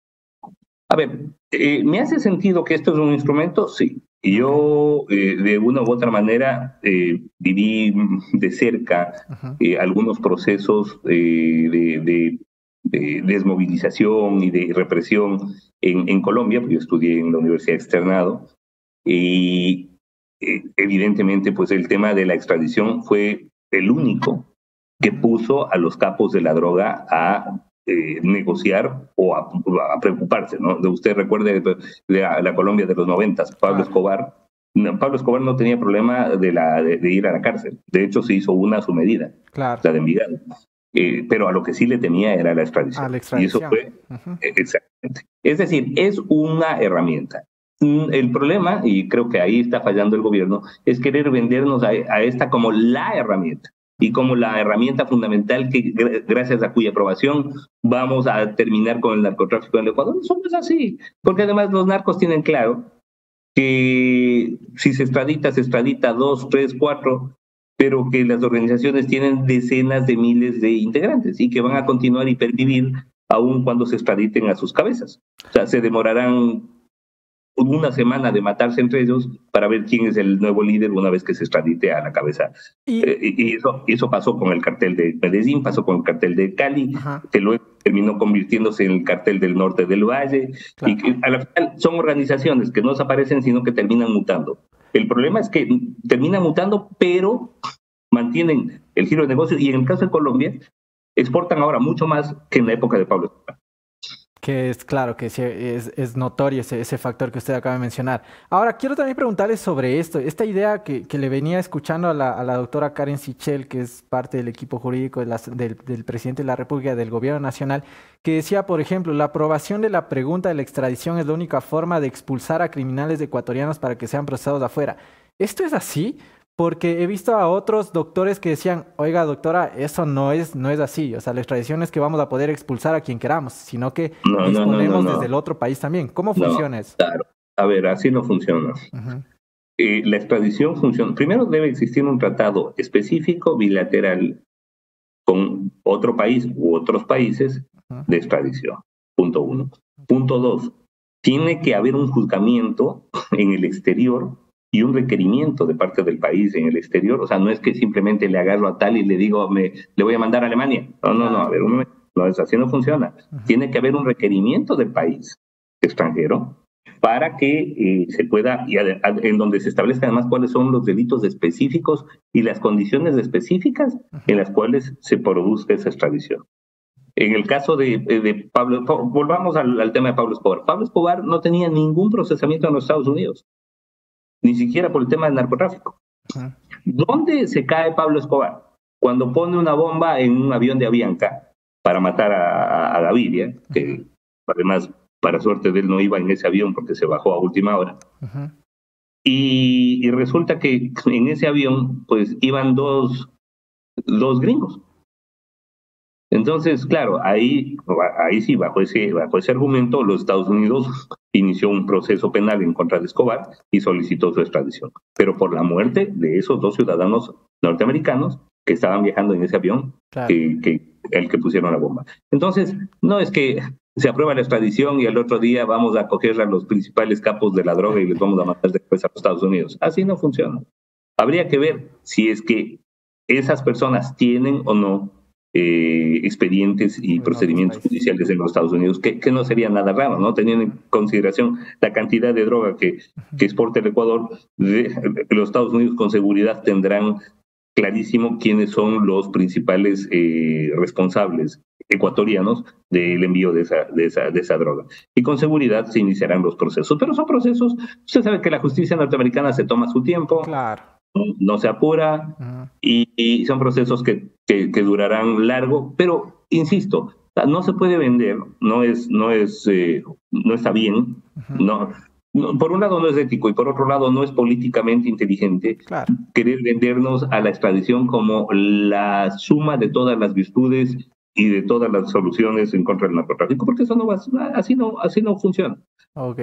A ver, eh, ¿me hace sentido que esto es un instrumento? Sí. Yo, eh, de una u otra manera, eh, viví de cerca algunos procesos de, desmovilización y de represión en, Colombia, porque yo estudié en la Universidad Externado, y evidentemente, pues el tema de la extradición fue el único que puso a los capos de la droga a eh, negociar o a, preocuparse, ¿no? Usted recuerde de la, Colombia de los noventas, Pablo Escobar. Pablo Escobar no tenía problema de, la, de, ir a la cárcel. De hecho, se hizo una a su medida, la de Envigado. Eh, pero a lo que sí le temía era la extradición. Y eso fue e, exactamente. Es decir, es una herramienta. Mm, el problema, y creo que ahí está fallando el gobierno, es querer vendernos a esta como la herramienta y como la herramienta fundamental que gracias a cuya aprobación vamos a terminar con el narcotráfico en el Ecuador. Eso no es así, porque además los narcos tienen claro que si se extradita, se extradita dos, tres, cuatro, pero que las organizaciones tienen decenas de miles de integrantes y que van a continuar y pervivir aún cuando se extraditen a sus cabezas. O sea, se demorarán una semana de matarse entre ellos para ver quién es el nuevo líder una vez que se extradite a la cabeza. Y, eh, eso, eso pasó con el cartel de Medellín, pasó con el cartel de Cali, que luego terminó convirtiéndose en el cartel del norte del Valle, y que a la final son organizaciones que no desaparecen, sino que terminan mutando. El problema es que terminan mutando, pero mantienen el giro de negocio, y en el caso de Colombia, exportan ahora mucho más que en la época de Pablo Escobar que es claro que es, es notorio ese, ese, factor que usted acaba de mencionar. Ahora, quiero también preguntarle sobre esto, esta idea que, que le venía escuchando a la, a la, doctora Karen Sichel, que es parte del equipo jurídico de del, del, presidente de la República, del gobierno nacional, que decía, por ejemplo, la aprobación de la pregunta de la extradición es la única forma de expulsar a criminales ecuatorianos para que sean procesados afuera. ¿Esto es así? Porque he visto a otros doctores que decían, oiga doctora, eso no es, no es así. O sea, la extradición es que vamos a poder expulsar a quien queramos, sino que disponemos desde el otro país también. ¿Cómo funciona eso? Claro. A ver, así no funciona. Eh, la extradición funciona. Primero debe existir un tratado específico bilateral con otro país u otros países de extradición. Punto uno. Punto dos. Tiene que haber un juzgamiento en el exterior y un requerimiento de parte del país en el exterior. O sea, no es que simplemente le agarro a tal y le digo, me, le voy a mandar a Alemania. No, no, no, a ver, un momento. No, así no funciona. Tiene que haber un requerimiento del país extranjero para que eh, se pueda, y en donde se establezca además cuáles son los delitos específicos y las condiciones específicas en las cuales se produzca esa extradición. En el caso de, de Pablo, volvamos al, al, tema de Pablo Escobar. Pablo Escobar no tenía ningún procesamiento en los Estados Unidos ni siquiera por el tema del narcotráfico. ¿Dónde se cae Pablo Escobar? Cuando pone una bomba en un avión de Avianca para matar a, Gaviria, que además, para suerte de él, no iba en ese avión porque se bajó a última hora. y, resulta que en ese avión, pues iban dos, dos gringos. Entonces, claro, ahí, ahí sí, bajo ese, bajo ese argumento, los Estados Unidos inició un proceso penal en contra de Escobar y solicitó su extradición. Pero por la muerte de esos dos ciudadanos norteamericanos que estaban viajando en ese avión, que, el que pusieron la bomba. Entonces, no es que se aprueba la extradición y al otro día vamos a coger a los principales capos de la droga y les vamos a mandar después a los Estados Unidos. Así no funciona. Habría que ver si es que esas personas tienen o no eh, expedientes y procedimientos judiciales en los Estados Unidos, que, no sería nada raro, ¿no? Teniendo en consideración la cantidad de droga que, que exporta el Ecuador, los Estados Unidos con seguridad tendrán clarísimo quiénes son los principales eh, responsables ecuatorianos del envío de esa, de, esa, de esa droga. Y con seguridad se iniciarán los procesos. Pero son procesos, usted sabe que la justicia norteamericana se toma su tiempo. Claro no se apura y, son procesos que, que, durarán largo, pero insisto, no se puede vender, no es, no es, eh, no está bien, no, por un lado no es ético y por otro lado no es políticamente inteligente querer vendernos a la extradición como la suma de todas las virtudes y de todas las soluciones en contra del narcotráfico, porque eso no va, así no, así no funciona. Ok.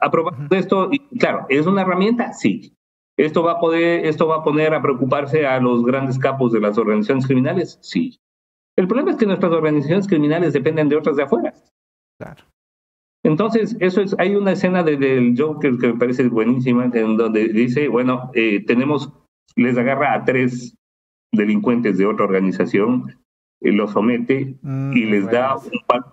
Aprobando esto, y claro, ¿es una herramienta? Sí. ¿Esto va, a poder, ¿Esto va a poner a preocuparse a los grandes capos de las organizaciones criminales? Sí. El problema es que nuestras organizaciones criminales dependen de otras de afuera. Claro. Entonces, eso es, hay una escena del Joker que me parece buenísima, en donde dice, bueno, eh, tenemos, les agarra a tres delincuentes de otra organización, eh, los somete mm, y les da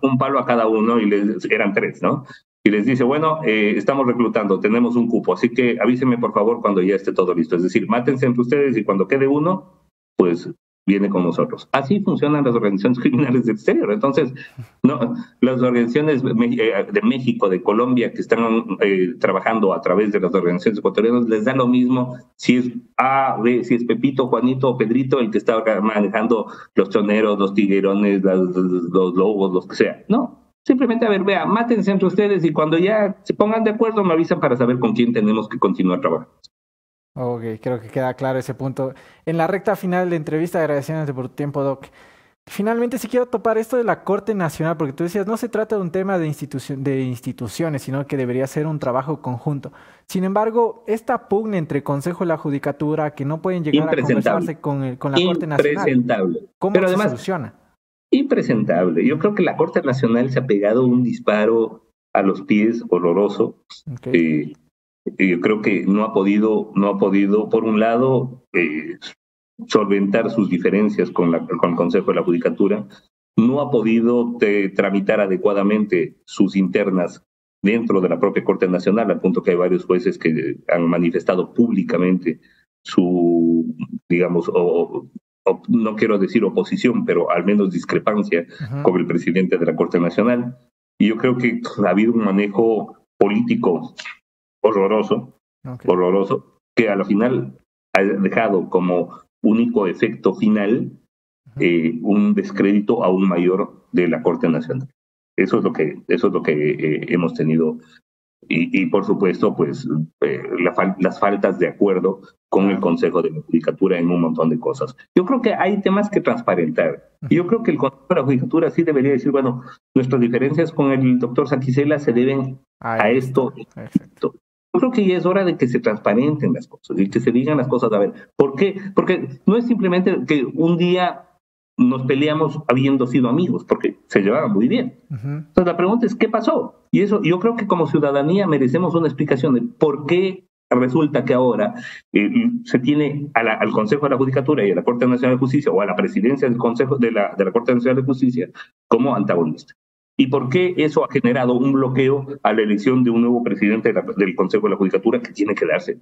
un palo, a cada uno, y les, eran tres, ¿no? Y les dice, bueno, eh, estamos reclutando, tenemos un cupo, así que avísenme por favor cuando ya esté todo listo. Es decir, mátense entre ustedes y cuando quede uno, pues viene con nosotros. Así funcionan las organizaciones (laughs) criminales del exterior. Entonces, no, las organizaciones eh, de México, de Colombia, que están eh, trabajando a través de las organizaciones ecuatorianas, les da lo mismo si es A, B, si es Pepito, Juanito o Pedrito el que está manejando los choneros, los tiguerones, los lobos, los que sea. No, Simplemente, a ver, vea, mátense entre ustedes y cuando ya se pongan de acuerdo me avisan para saber con quién tenemos que continuar trabajando. Ok, creo que queda claro ese punto. En la recta final de entrevista, agradeciéndote por tu tiempo, Doc. Finalmente, si quiero topar esto de la Corte Nacional, porque tú decías, no se trata de un tema de, de instituciones, sino que debería ser un trabajo conjunto. Sin embargo, esta pugna entre Consejo y la Judicatura, que no pueden llegar a conversarse con, el, con la Corte Nacional, ¿cómo se soluciona? Impresentable. Yo creo que la Corte Nacional se ha pegado un disparo a los pies horroroso. Eh, yo creo que no ha podido, no ha podido, por un lado, eh, solventar sus diferencias con, la, con el Consejo de la Judicatura, no ha podido eh, tramitar adecuadamente sus internas dentro de la propia Corte Nacional, al punto que hay varios jueces que han manifestado públicamente su, digamos, o, no quiero decir oposición, pero al menos discrepancia con el presidente de la Corte Nacional. Y yo creo que ha habido un manejo político horroroso, horroroso, que a la final ha dejado como único efecto final eh, un descrédito aún mayor de la Corte Nacional. Eso es lo que, eso es lo que eh, hemos tenido y, por supuesto, pues eh, las faltas de acuerdo con el Consejo de la Judicatura en un montón de cosas. Yo creo que hay temas que transparentar. Yo creo que el Consejo de la Judicatura sí debería decir, bueno, nuestras diferencias con el doctor Saquicela se deben a esto. Yo creo que ya es hora de que se transparenten las cosas y que se digan las cosas. A ver, ¿por qué? Porque no es simplemente que un día nos peleamos habiendo sido amigos, porque se llevaban muy bien. Entonces la pregunta es, ¿qué pasó? Y eso yo creo que como ciudadanía merecemos una explicación de por qué resulta que ahora eh, se tiene al Consejo de la Judicatura y a la Corte Nacional de Justicia o a la presidencia del Consejo de la, de la Corte Nacional de Justicia como antagonista. ¿Y por qué eso ha generado un bloqueo a la elección de un nuevo presidente del Consejo de la Judicatura que tiene que darse?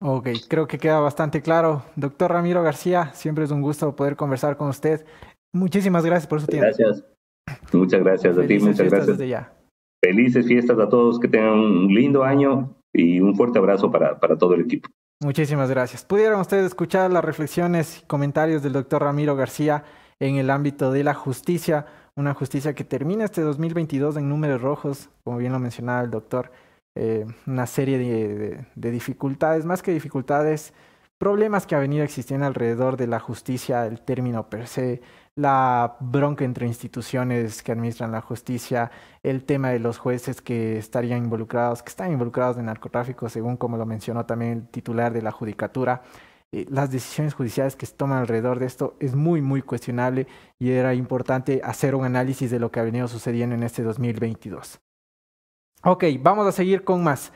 Ok, creo que queda bastante claro. Doctor Ramiro García, siempre es un gusto poder conversar con usted. Muchísimas gracias por su tiempo. Gracias. Muchas gracias a ti, muchas gracias. Felices fiestas a todos, que tengan un lindo año y un fuerte abrazo para, para todo el equipo. Muchísimas gracias. Pudieron ustedes escuchar las reflexiones y comentarios del doctor Ramiro García en el ámbito de la justicia, una justicia que termina este 2022 en números rojos, como bien lo mencionaba el doctor. Eh, una serie de, dificultades, más que dificultades, problemas que ha venido existiendo alrededor de la justicia, el término per se, la bronca entre instituciones que administran la justicia, el tema de los jueces que estarían involucrados, que están involucrados en narcotráfico, según como lo mencionó también el titular de la judicatura. eh, las decisiones judiciales que se toman alrededor de esto es muy, muy cuestionable y era importante hacer un análisis de lo que ha venido sucediendo en este 2022. Ok, vamos a seguir con más.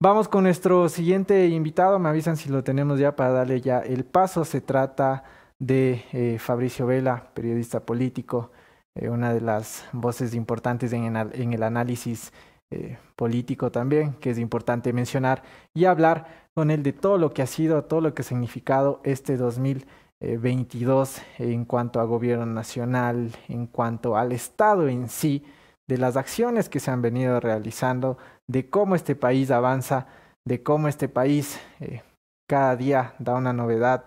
Vamos con nuestro siguiente invitado, me avisan si lo tenemos ya para darle ya el paso. Se trata de eh, Fabricio Vela, periodista político, eh, una de las voces importantes en, el análisis eh, político también, que es importante mencionar, y hablar con él de todo lo que ha sido, todo lo que ha significado este 2022 en cuanto a gobierno nacional, en cuanto al Estado en sí, de las acciones que se han venido realizando, de cómo este país avanza, de cómo este país cada día da una novedad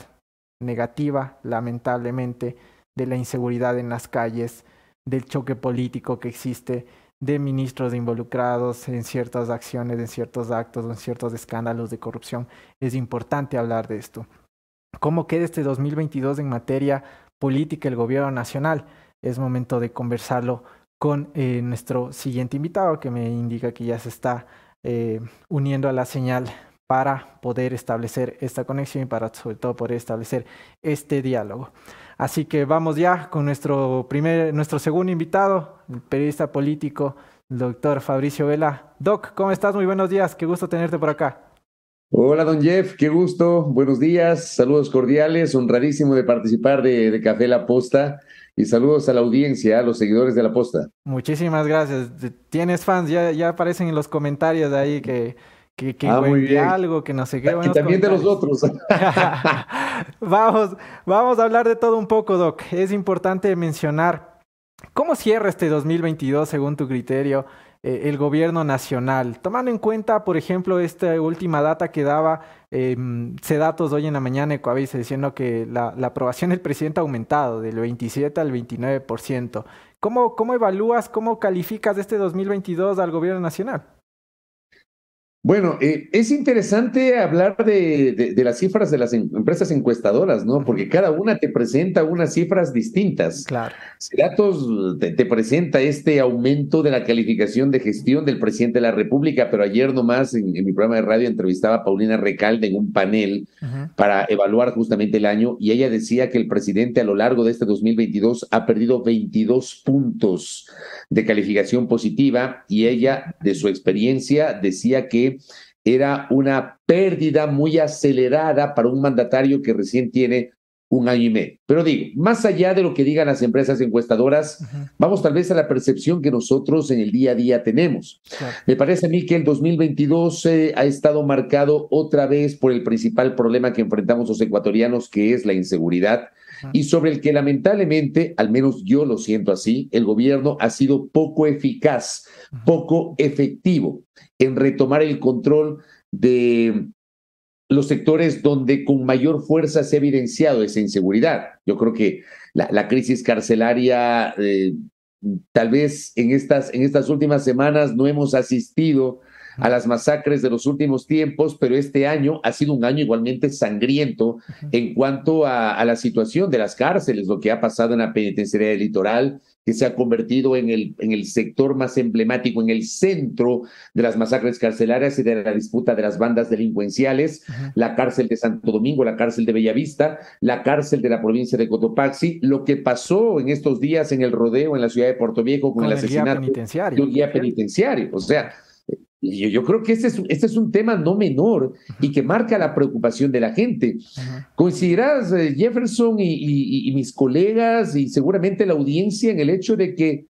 negativa, lamentablemente, de la inseguridad en las calles, del choque político que existe, de ministros involucrados en ciertas acciones, en ciertos actos, en ciertos escándalos de corrupción. Es importante hablar de esto. ¿Cómo queda este 2022 en materia política el gobierno nacional? Es momento de conversarlo con eh, nuestro siguiente invitado que me indica que ya se está eh, uniendo a la señal para poder establecer esta conexión y para sobre todo poder establecer este diálogo. Así que vamos ya con nuestro primer, nuestro segundo invitado, el periodista político, el doctor Fabricio Vela. Doc, ¿cómo estás? Muy buenos días, qué gusto tenerte por acá. Hola, don Jeff, qué gusto, buenos días, saludos cordiales, honradísimo de participar de, de Café La Posta y saludos a la audiencia, a los seguidores de La Posta. Muchísimas gracias. Tienes fans, ya, ya aparecen en los comentarios ahí que que, que ah, algo, que no sé qué. Y también de los otros. (laughs) vamos, vamos a hablar de todo un poco, Doc. Es importante mencionar cómo cierra este 2022 según tu criterio eh, el gobierno nacional, tomando en cuenta, por ejemplo, esta última data que daba eh, datos hoy en la mañana Ecoavisa diciendo que la, la, aprobación del presidente ha aumentado del 27 al 29%. ¿Cómo, ¿Cómo evalúas, cómo calificas este 2022 al gobierno nacional? Bueno, eh, es interesante hablar de, las cifras de las empresas encuestadoras, ¿no? Porque cada una te presenta unas cifras distintas. Claro. Datos te, presenta este aumento de la calificación de gestión del presidente de la República, pero ayer nomás en, mi programa de radio entrevistaba a Paulina Recalde en un panel para evaluar justamente el año y ella decía que el presidente a lo largo de este 2022 ha perdido 22 puntos de calificación positiva y ella, de su experiencia, decía que era una pérdida muy acelerada para un mandatario que recién tiene un año y medio. Pero digo, más allá de lo que digan las empresas encuestadoras, vamos tal vez a la percepción que nosotros en el día a día tenemos. Me parece a mí que el 2022 eh, ha estado marcado otra vez por el principal problema que enfrentamos los ecuatorianos, que es la inseguridad. Y sobre el que lamentablemente, al menos yo lo siento así, el gobierno ha sido poco eficaz, poco efectivo en retomar el control de los sectores donde con mayor fuerza se ha evidenciado esa inseguridad. Yo creo que la, crisis carcelaria, eh, tal vez en estas, en estas últimas semanas no hemos asistido a las masacres de los últimos tiempos, pero este año ha sido un año igualmente sangriento en cuanto a, la situación de las cárceles, lo que ha pasado en la penitenciaría del litoral, que se ha convertido en el, en el sector más emblemático, en el centro de las masacres carcelarias y de la disputa de las bandas delincuenciales, la cárcel de Santo Domingo, la cárcel de Bellavista, la cárcel de la provincia de Cotopaxi, lo que pasó en estos días en el rodeo en la ciudad de Puerto Viejo con, el, asesinato de un guía penitenciario. O sea, yo creo que este es, este es un tema no menor y que marca la preocupación de la gente. Coincidirás, eh, Jefferson y, mis colegas y seguramente la audiencia en el hecho de que,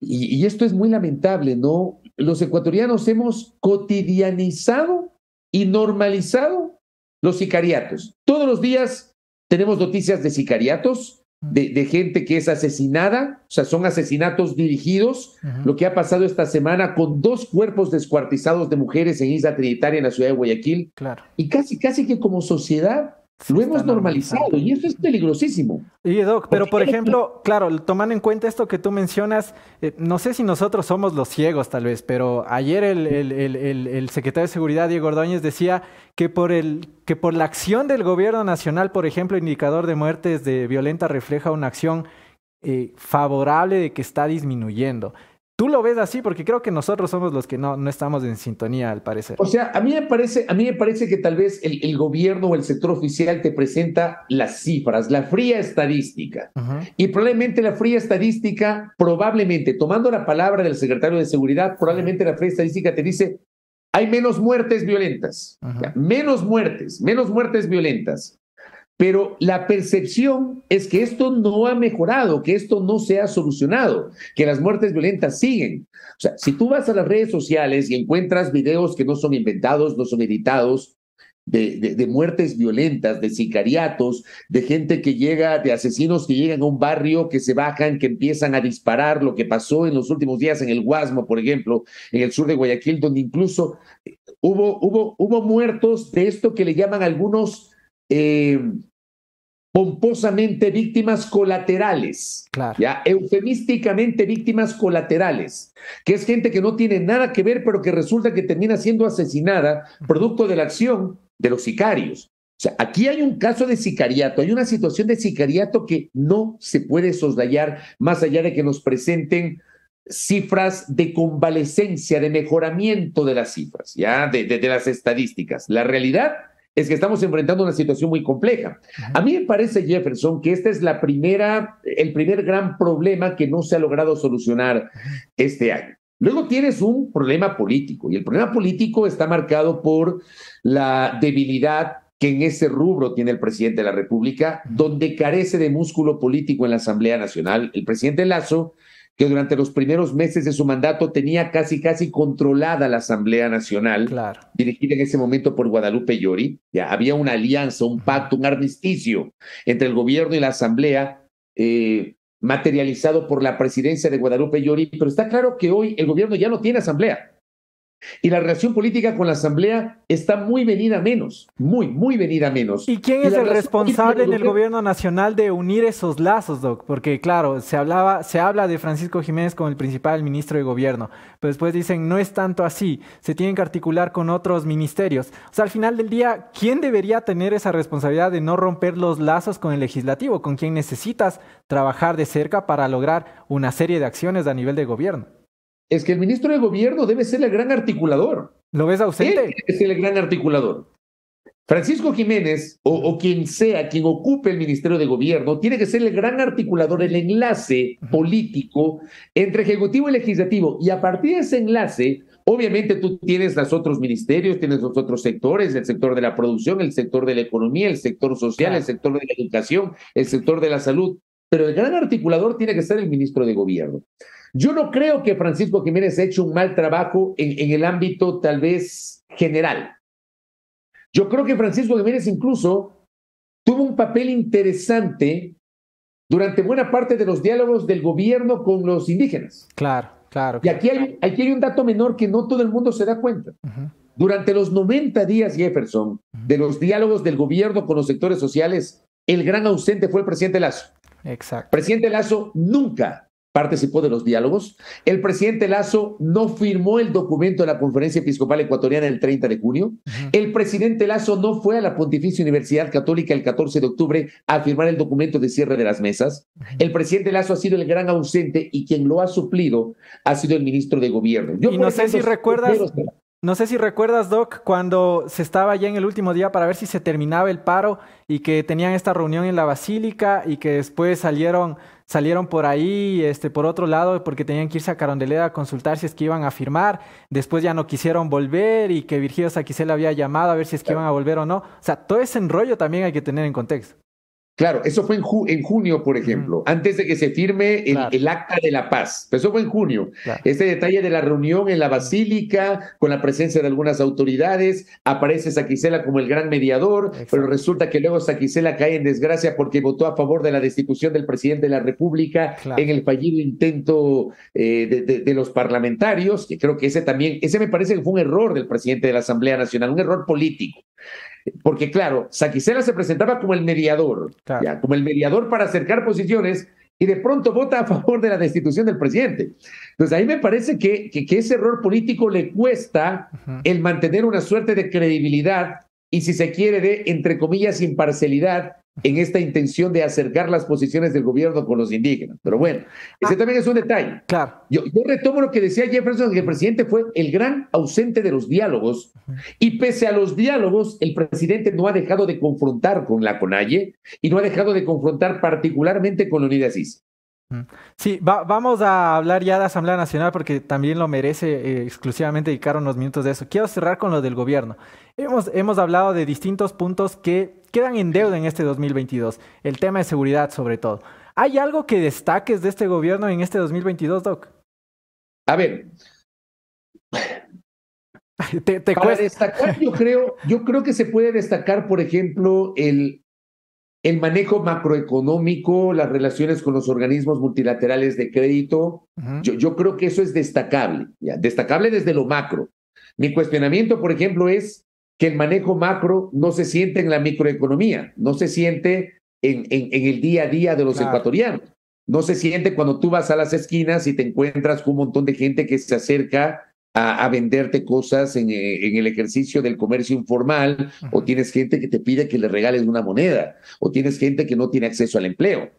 y, y esto es muy lamentable, ¿no? Los ecuatorianos hemos cotidianizado y normalizado los sicariatos. Todos los días tenemos noticias de sicariatos, de, gente que es asesinada, o sea, son asesinatos dirigidos, lo que ha pasado esta semana con dos cuerpos descuartizados de mujeres en Isla Trinitaria, en la ciudad de Guayaquil, claro. y casi, casi que como sociedad lo hemos normalizado y eso es peligrosísimo. Y Doc, pero por ejemplo, claro, tomando en cuenta esto que tú mencionas, eh, no sé si nosotros somos los ciegos tal vez, pero ayer el, el, el, el, secretario de Seguridad, Diego Ordóñez, decía que por, el, que por la acción del gobierno nacional, por ejemplo, el indicador de muertes de violenta refleja una acción eh, favorable de que está disminuyendo. ¿Tú lo ves así? Porque creo que nosotros somos los que no, no estamos en sintonía, al parecer. O sea, a mí me parece, a mí me parece que tal vez el, gobierno o el sector oficial te presenta las cifras, la fría estadística. Y probablemente la fría estadística, probablemente, tomando la palabra del secretario de Seguridad, probablemente la fría estadística te dice, hay menos muertes violentas, menos muertes, menos muertes violentas. Pero la percepción es que esto no ha mejorado, que esto no se ha solucionado, que las muertes violentas siguen. O sea, si tú vas a las redes sociales y encuentras videos que no son inventados, no son editados, de, muertes violentas, de sicariatos, de gente que llega, de asesinos que llegan a un barrio, que se bajan, que empiezan a disparar, lo que pasó en los últimos días en el Guasmo, por ejemplo, en el sur de Guayaquil, donde incluso hubo, hubo, hubo muertos de esto que le llaman algunos eh, pomposamente víctimas colaterales, ya eufemísticamente víctimas colaterales, que es gente que no tiene nada que ver, pero que resulta que termina siendo asesinada producto de la acción de los sicarios. O sea, aquí hay un caso de sicariato, hay una situación de sicariato que no se puede soslayar más allá de que nos presenten cifras de convalecencia, de mejoramiento de las cifras, ya de, de las estadísticas. La realidad es que estamos enfrentando una situación muy compleja. A mí me parece, Jefferson, que este es la primera, el primer gran problema que no se ha logrado solucionar este año. Luego tienes un problema político y el problema político está marcado por la debilidad que en ese rubro tiene el presidente de la República, donde carece de músculo político en la Asamblea Nacional. El presidente Lazo que durante los primeros meses de su mandato tenía casi, casi controlada la Asamblea Nacional, dirigida en ese momento por Guadalupe Llori. Ya había una alianza, un pacto, un armisticio entre el gobierno y la Asamblea, eh, materializado por la presidencia de Guadalupe Llori, pero está claro que hoy el gobierno ya no tiene Asamblea. Y la relación política con la Asamblea está muy venida menos, muy, muy venida menos. ¿Y quién es el responsable en el gobierno nacional de unir esos lazos, Doc? Porque claro, se hablaba, se habla de Francisco Jiménez como el principal ministro de gobierno, pero después dicen no es tanto así, se tienen que articular con otros ministerios. O sea, al final del día, ¿quién debería tener esa responsabilidad de no romper los lazos con el legislativo, con quien necesitas trabajar de cerca para lograr una serie de acciones a nivel de gobierno? Es que el ministro de Gobierno debe ser el gran articulador. ¿Lo ves ausente? Él tiene ser el gran articulador. Francisco Jiménez, o, quien sea, quien ocupe el Ministerio de Gobierno, tiene que ser el gran articulador, el enlace político entre Ejecutivo y Legislativo. Y a partir de ese enlace, obviamente tú tienes los otros ministerios, tienes los otros sectores, el sector de la producción, el sector de la economía, el sector social, el sector de la educación, el sector de la salud. Pero el gran articulador tiene que ser el ministro de Gobierno. Yo no creo que Francisco Jiménez ha hecho un mal trabajo en, el ámbito tal vez general. Yo creo que Francisco Jiménez incluso tuvo un papel interesante durante buena parte de los diálogos del gobierno con los indígenas. Claro, claro. Y aquí hay, aquí hay un dato menor que no todo el mundo se da cuenta. Durante los 90 días, Jefferson, de los diálogos del gobierno con los sectores sociales, el gran ausente fue el presidente Lazo. Exacto. Presidente Lazo nunca participó de los diálogos. El presidente Lazo no firmó el documento de la Conferencia Episcopal Ecuatoriana el 30 de junio. El presidente Lazo no fue a la Pontificia Universidad Católica el 14 de octubre a firmar el documento de cierre de las mesas. El presidente Lazo ha sido el gran ausente y quien lo ha suplido ha sido el ministro de Gobierno. y no sé si recuerdas... No sé si recuerdas, Doc, cuando se estaba ya en el último día para ver si se terminaba el paro y que tenían esta reunión en la basílica y que después salieron salieron por ahí, este, por otro lado, porque tenían que irse a Carondelet a consultar si es que iban a firmar, después ya no quisieron volver y que Virgilio Saquicel había llamado a ver si es que iban a volver o no. O sea, todo ese enrollo también hay que tener en contexto. Claro, eso fue en, en junio, por ejemplo, antes de que se firme el, acta de la paz. eso fue en junio. Este detalle de la reunión en la basílica, con la presencia de algunas autoridades, aparece Saquicela como el gran mediador, pero resulta que luego Saquicela cae en desgracia porque votó a favor de la destitución del presidente de la República en el fallido intento eh, de, de, los parlamentarios, que creo que ese también, ese me parece que fue un error del presidente de la Asamblea Nacional, un error político. Porque claro, Saquicela se presentaba como el mediador, como el mediador para acercar posiciones y de pronto vota a favor de la destitución del presidente. Entonces ahí me parece que, que, ese error político le cuesta el mantener una suerte de credibilidad y si se quiere de, entre comillas, imparcialidad en esta intención de acercar las posiciones del gobierno con los indígenas. Pero bueno, ese ah. también es un detalle. Claro. Yo, retomo lo que decía Jefferson, que el presidente fue el gran ausente de los diálogos y pese a los diálogos, el presidente no ha dejado de confrontar con la CONAIE y no ha dejado de confrontar particularmente con la Unidad Sí, vamos a hablar ya de Asamblea Nacional porque también lo merece eh, exclusivamente dedicar unos minutos de eso. Quiero cerrar con lo del gobierno. Hemos, hemos hablado de distintos puntos que quedan en deuda en este 2022, el tema de seguridad sobre todo. ¿Hay algo que destaques de este gobierno en este 2022, Doc? A ver. (laughs) te, Para destacar, yo creo, yo creo que se puede destacar, por ejemplo, el, el manejo macroeconómico, las relaciones con los organismos multilaterales de crédito, yo, yo, creo que eso es destacable, ¿ya? destacable desde lo macro. Mi cuestionamiento, por ejemplo, es que el manejo macro no se siente en la microeconomía, no se siente en, en, el día a día de los ecuatorianos. No se siente cuando tú vas a las esquinas y te encuentras con un montón de gente que se acerca a, venderte cosas en, eh, en, el ejercicio del comercio informal, o tienes gente que te pide que le regales una moneda, o tienes gente que no tiene acceso al empleo.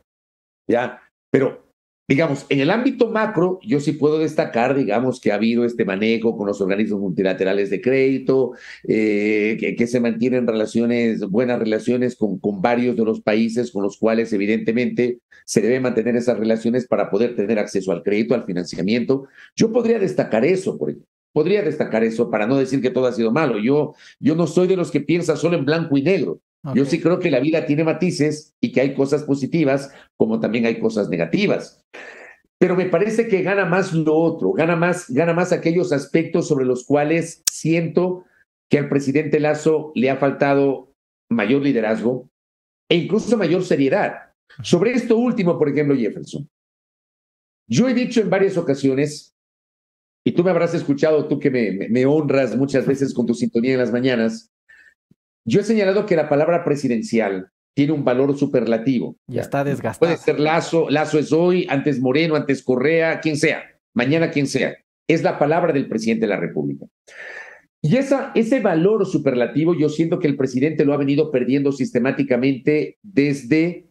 ¿Ya? Pero, digamos, en el ámbito macro, yo sí puedo destacar, digamos, que ha habido este manejo con los organismos multilaterales de crédito, eh, que, se mantienen relaciones, buenas relaciones con, con varios de los países con los cuales, evidentemente, se deben mantener esas relaciones para poder tener acceso al crédito, al financiamiento. Yo podría destacar eso, por ejemplo. Podría destacar eso para no decir que todo ha sido malo. Yo, yo no soy de los que piensa solo en blanco y negro. Yo sí creo que la vida tiene matices y que hay cosas positivas como también hay cosas negativas. Pero me parece que gana más lo otro, gana más, gana más aquellos aspectos sobre los cuales siento que al presidente Lazo le ha faltado mayor liderazgo e incluso mayor seriedad. Sobre esto último, por ejemplo, Jefferson, yo he dicho en varias ocasiones, y tú me habrás escuchado, tú que me, me, honras muchas veces con tu sintonía en las mañanas, yo he señalado que la palabra presidencial tiene un valor superlativo. Ya está desgastado. Puede ser Lazo, Lazo es hoy, antes Moreno, antes Correa, quien sea, mañana quien sea. Es la palabra del presidente de la República. Y esa, ese valor superlativo yo siento que el presidente lo ha venido perdiendo sistemáticamente desde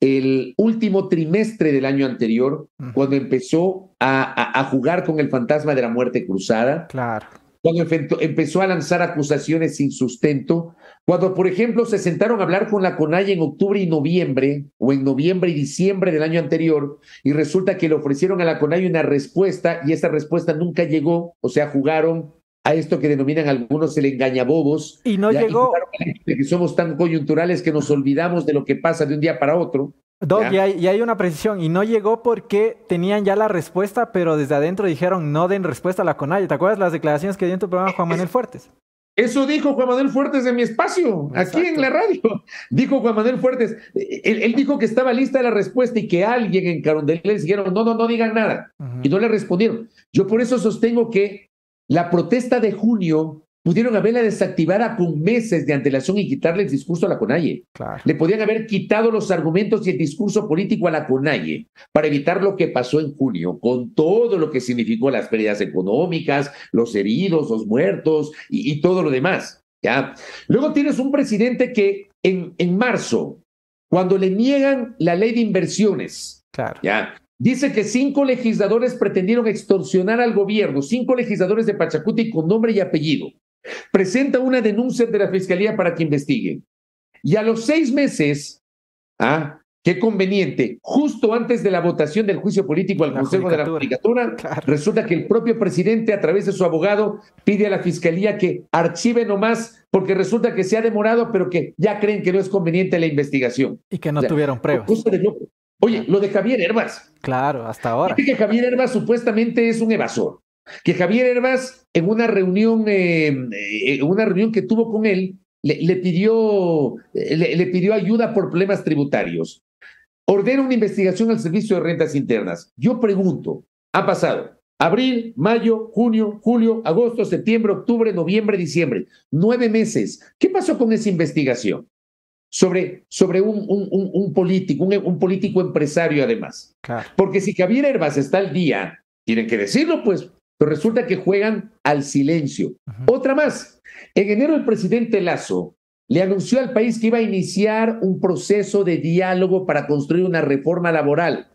el último trimestre del año anterior, cuando empezó a, a, jugar con el fantasma de la muerte cruzada. Claro. Cuando empezó a lanzar acusaciones sin sustento. Cuando, por ejemplo, se sentaron a hablar con la CONAI en octubre y noviembre, o en noviembre y diciembre del año anterior, y resulta que le ofrecieron a la CONAI una respuesta y esa respuesta nunca llegó, o sea, jugaron a esto que denominan algunos el engañabobos. Y no llegó. Y que somos tan coyunturales que nos olvidamos de lo que pasa de un día para otro. Doc, y hay, hay, una precisión, y no llegó porque tenían ya la respuesta, pero desde adentro dijeron no den respuesta a la CONAI. ¿Te acuerdas las declaraciones que dio en tu programa Juan Manuel Fuertes? Eso dijo Juan Manuel Fuertes en mi espacio, aquí en la radio. Dijo Juan Manuel Fuertes, él, dijo que estaba lista la respuesta y que alguien en Carondelet les dijeron, no, no, no digan nada. Y no le respondieron. Yo por eso sostengo que la protesta de junio pudieron haberla desactivada con meses de antelación y quitarle el discurso a la CONAIE. Le podían haber quitado los argumentos y el discurso político a la CONAIE para evitar lo que pasó en junio, con todo lo que significó las pérdidas económicas, los heridos, los muertos y, todo lo demás. ¿ya? Luego tienes un presidente que en, en marzo, cuando le niegan la ley de inversiones, claro. ¿ya? Dice que cinco legisladores pretendieron extorsionar al gobierno, cinco legisladores de Pachacuti con nombre y apellido. Presenta una denuncia ante la fiscalía para que investigue. Y a los seis meses, ah, qué conveniente, justo antes de la votación del juicio político al Consejo de la Judicatura, resulta que el propio presidente, a través de su abogado, pide a la fiscalía que archive nomás, porque resulta que se ha demorado, pero que ya creen que no es conveniente la investigación. Y que no tuvieron pruebas. Oye, lo de Javier Herbas. Claro, hasta ahora. que Javier Herbas supuestamente es un evasor. Que Javier Herbas, en una reunión, eh, en una reunión que tuvo con él, le, pidió, le, pidió ayuda por problemas tributarios. Ordena una investigación al Servicio de Rentas Internas. Yo pregunto, ha pasado abril, mayo, junio, julio, agosto, septiembre, octubre, noviembre, diciembre. Nueve meses. ¿Qué pasó con esa investigación? sobre, sobre un, un, un, político, un, político empresario además. Porque si Javier Herbas está al día, tienen que decirlo, pues, pero resulta que juegan al silencio. Otra más. En enero el presidente Lazo le anunció al país que iba a iniciar un proceso de diálogo para construir una reforma laboral,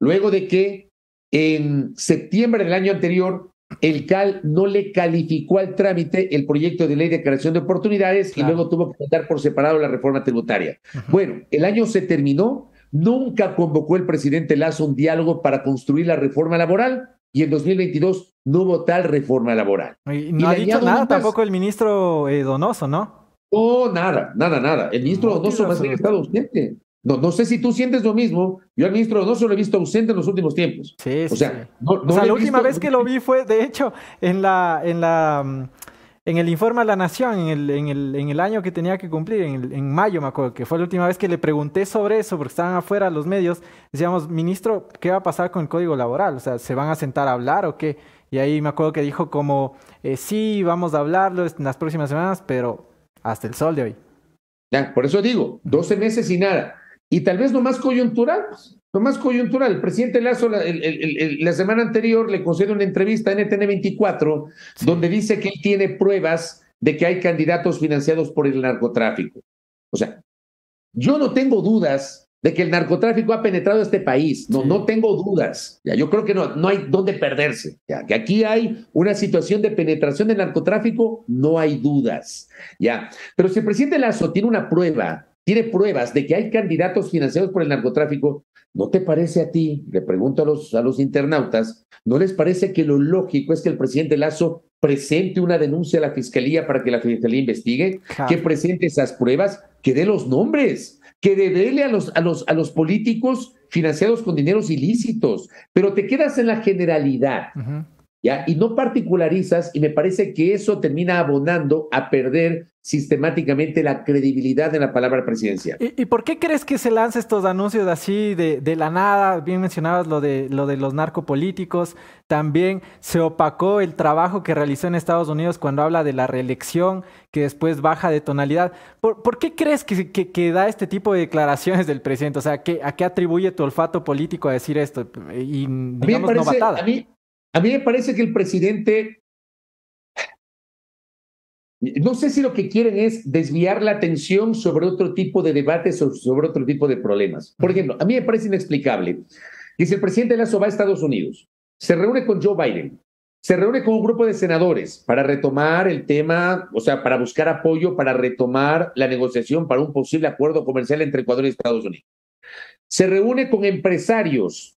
luego de que en septiembre del año anterior el CAL no le calificó al trámite el proyecto de ley de creación de oportunidades y luego tuvo que votar por separado la reforma tributaria. Bueno, el año se terminó, nunca convocó el presidente Lazo un diálogo para construir la reforma laboral y en 2022 no hubo tal reforma laboral. Y no ha dicho nada tampoco el ministro eh, Donoso, ¿no? No, nada, nada, nada. El ministro Donoso más bien ha estado ausente. No, no sé si tú sientes lo mismo. Yo al ministro Donoso lo he visto ausente en los últimos tiempos. Sí, sí. O sea, la última vez que lo vi fue, de hecho, en la, en la, mm, en el informe a la Nación, en el, en el, en el año que tenía que cumplir, en, en mayo me acuerdo, que fue la última vez que le pregunté sobre eso, porque estaban afuera los medios. Decíamos, ministro, ¿qué va a pasar con el código laboral? O sea, ¿se van a sentar a hablar o qué? Y ahí me acuerdo que dijo como, eh, sí, vamos a hablarlo en las próximas semanas, pero hasta el sol de hoy. Ya, por eso digo, 12 meses y nada. Y tal vez lo más coyuntural, lo más coyuntural. El presidente Lazo la, semana anterior le concede una entrevista en NTN 24 donde dice que él tiene pruebas de que hay candidatos financiados por el narcotráfico. O sea, yo no tengo dudas de que el narcotráfico ha penetrado este país. No, no tengo dudas. Ya, yo creo que no, no hay dónde perderse. Ya, que aquí hay una situación de penetración del narcotráfico, no hay dudas. Ya, pero si el presidente Lazo tiene una prueba tiene pruebas de que hay candidatos financiados por el narcotráfico, ¿no te parece a ti, le pregunto a los, a los internautas, ¿no les parece que lo lógico es que el presidente Lazo presente una denuncia a la fiscalía para que la fiscalía investigue, que presente esas pruebas, que dé los nombres, que debele a los, a los, a los políticos financiados con dineros ilícitos, pero te quedas en la generalidad. ¿Ya? Y no particularizas, y me parece que eso termina abonando a perder sistemáticamente la credibilidad de la palabra presidencial. ¿Y, por qué crees que se lanzan estos anuncios así de, de, la nada? Bien mencionabas lo de, lo de los narcopolíticos. También se opacó el trabajo que realizó en Estados Unidos cuando habla de la reelección, que después baja de tonalidad. ¿Por, por qué crees que, que, da este tipo de declaraciones del presidente? O sea, ¿qué, ¿a qué atribuye tu olfato político a decir esto? Y digamos, a mí, a mí me parece que el presidente no sé si lo que quieren es desviar la atención sobre otro tipo de debates o sobre otro tipo de problemas. Por ejemplo, a mí me parece inexplicable que el presidente Lazo va a Estados Unidos, se reúne con Joe Biden, se reúne con un grupo de senadores para retomar el tema, o sea, para buscar apoyo, para retomar la negociación para un posible acuerdo comercial entre Ecuador y Estados Unidos. Se reúne con empresarios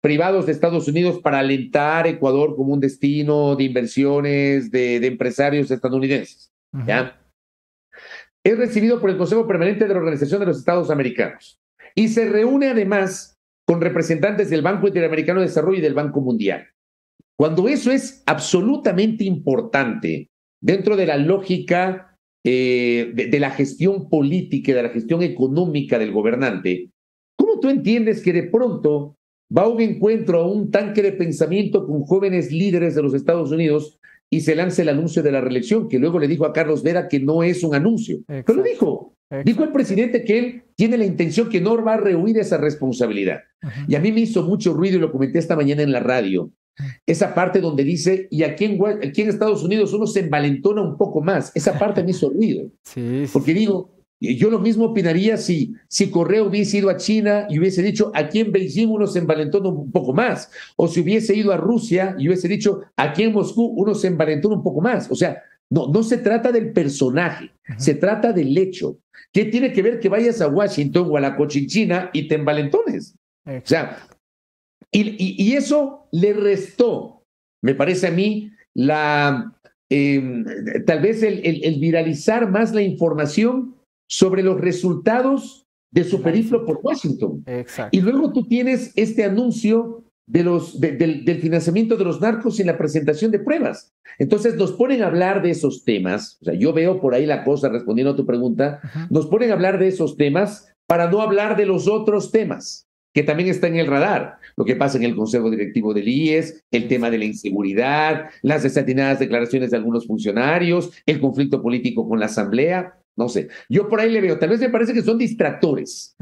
privados de Estados Unidos para alentar Ecuador como un destino de inversiones de, empresarios estadounidenses. ¿ya? Es recibido por el Consejo Permanente de la Organización de los Estados Americanos y se reúne además con representantes del Banco Interamericano de Desarrollo y del Banco Mundial. Cuando eso es absolutamente importante dentro de la lógica eh, de, de la gestión política y de la gestión económica del gobernante, ¿cómo tú entiendes que de pronto va a un encuentro, a un tanque de pensamiento con jóvenes líderes de los Estados Unidos y se lanza el anuncio de la reelección, que luego le dijo a Carlos Vera que no es un anuncio. Pero lo dijo. Dijo el presidente que él tiene la intención que no va a rehuir esa responsabilidad. Y a mí me hizo mucho ruido y lo comenté esta mañana en la radio. Esa parte donde dice, y aquí en, aquí en Estados Unidos uno se envalentona un poco más. Esa parte me hizo ruido. Sí, Porque digo, yo lo mismo opinaría si, si Correa hubiese ido a China y hubiese dicho, aquí en Beijing uno se envalentona un poco más. O si hubiese ido a Rusia y hubiese dicho, aquí en Moscú uno se envalentona un poco más. O sea, no, no se trata del personaje, se trata del hecho. ¿Qué tiene que ver que vayas a Washington o a la Cochinchina y te envalentones? O sea, y, y, eso le restó, me parece a mí, la, em, tal vez el, el viralizar más la información sobre los resultados de su periplo por Washington. Y luego tú tienes este anuncio de los, del, financiamiento de los narcos sin la presentación de pruebas. Entonces nos ponen a hablar de esos temas, o sea, yo veo por ahí la cosa respondiendo a tu pregunta, nos ponen a hablar de esos temas para no hablar de los otros temas que también están en el radar. Lo que pasa en el Consejo Directivo del IES, el tema de la inseguridad, las desatinadas declaraciones de algunos funcionarios, el conflicto político con la Asamblea. No sé, yo por ahí le veo, tal vez me parece que son distractores.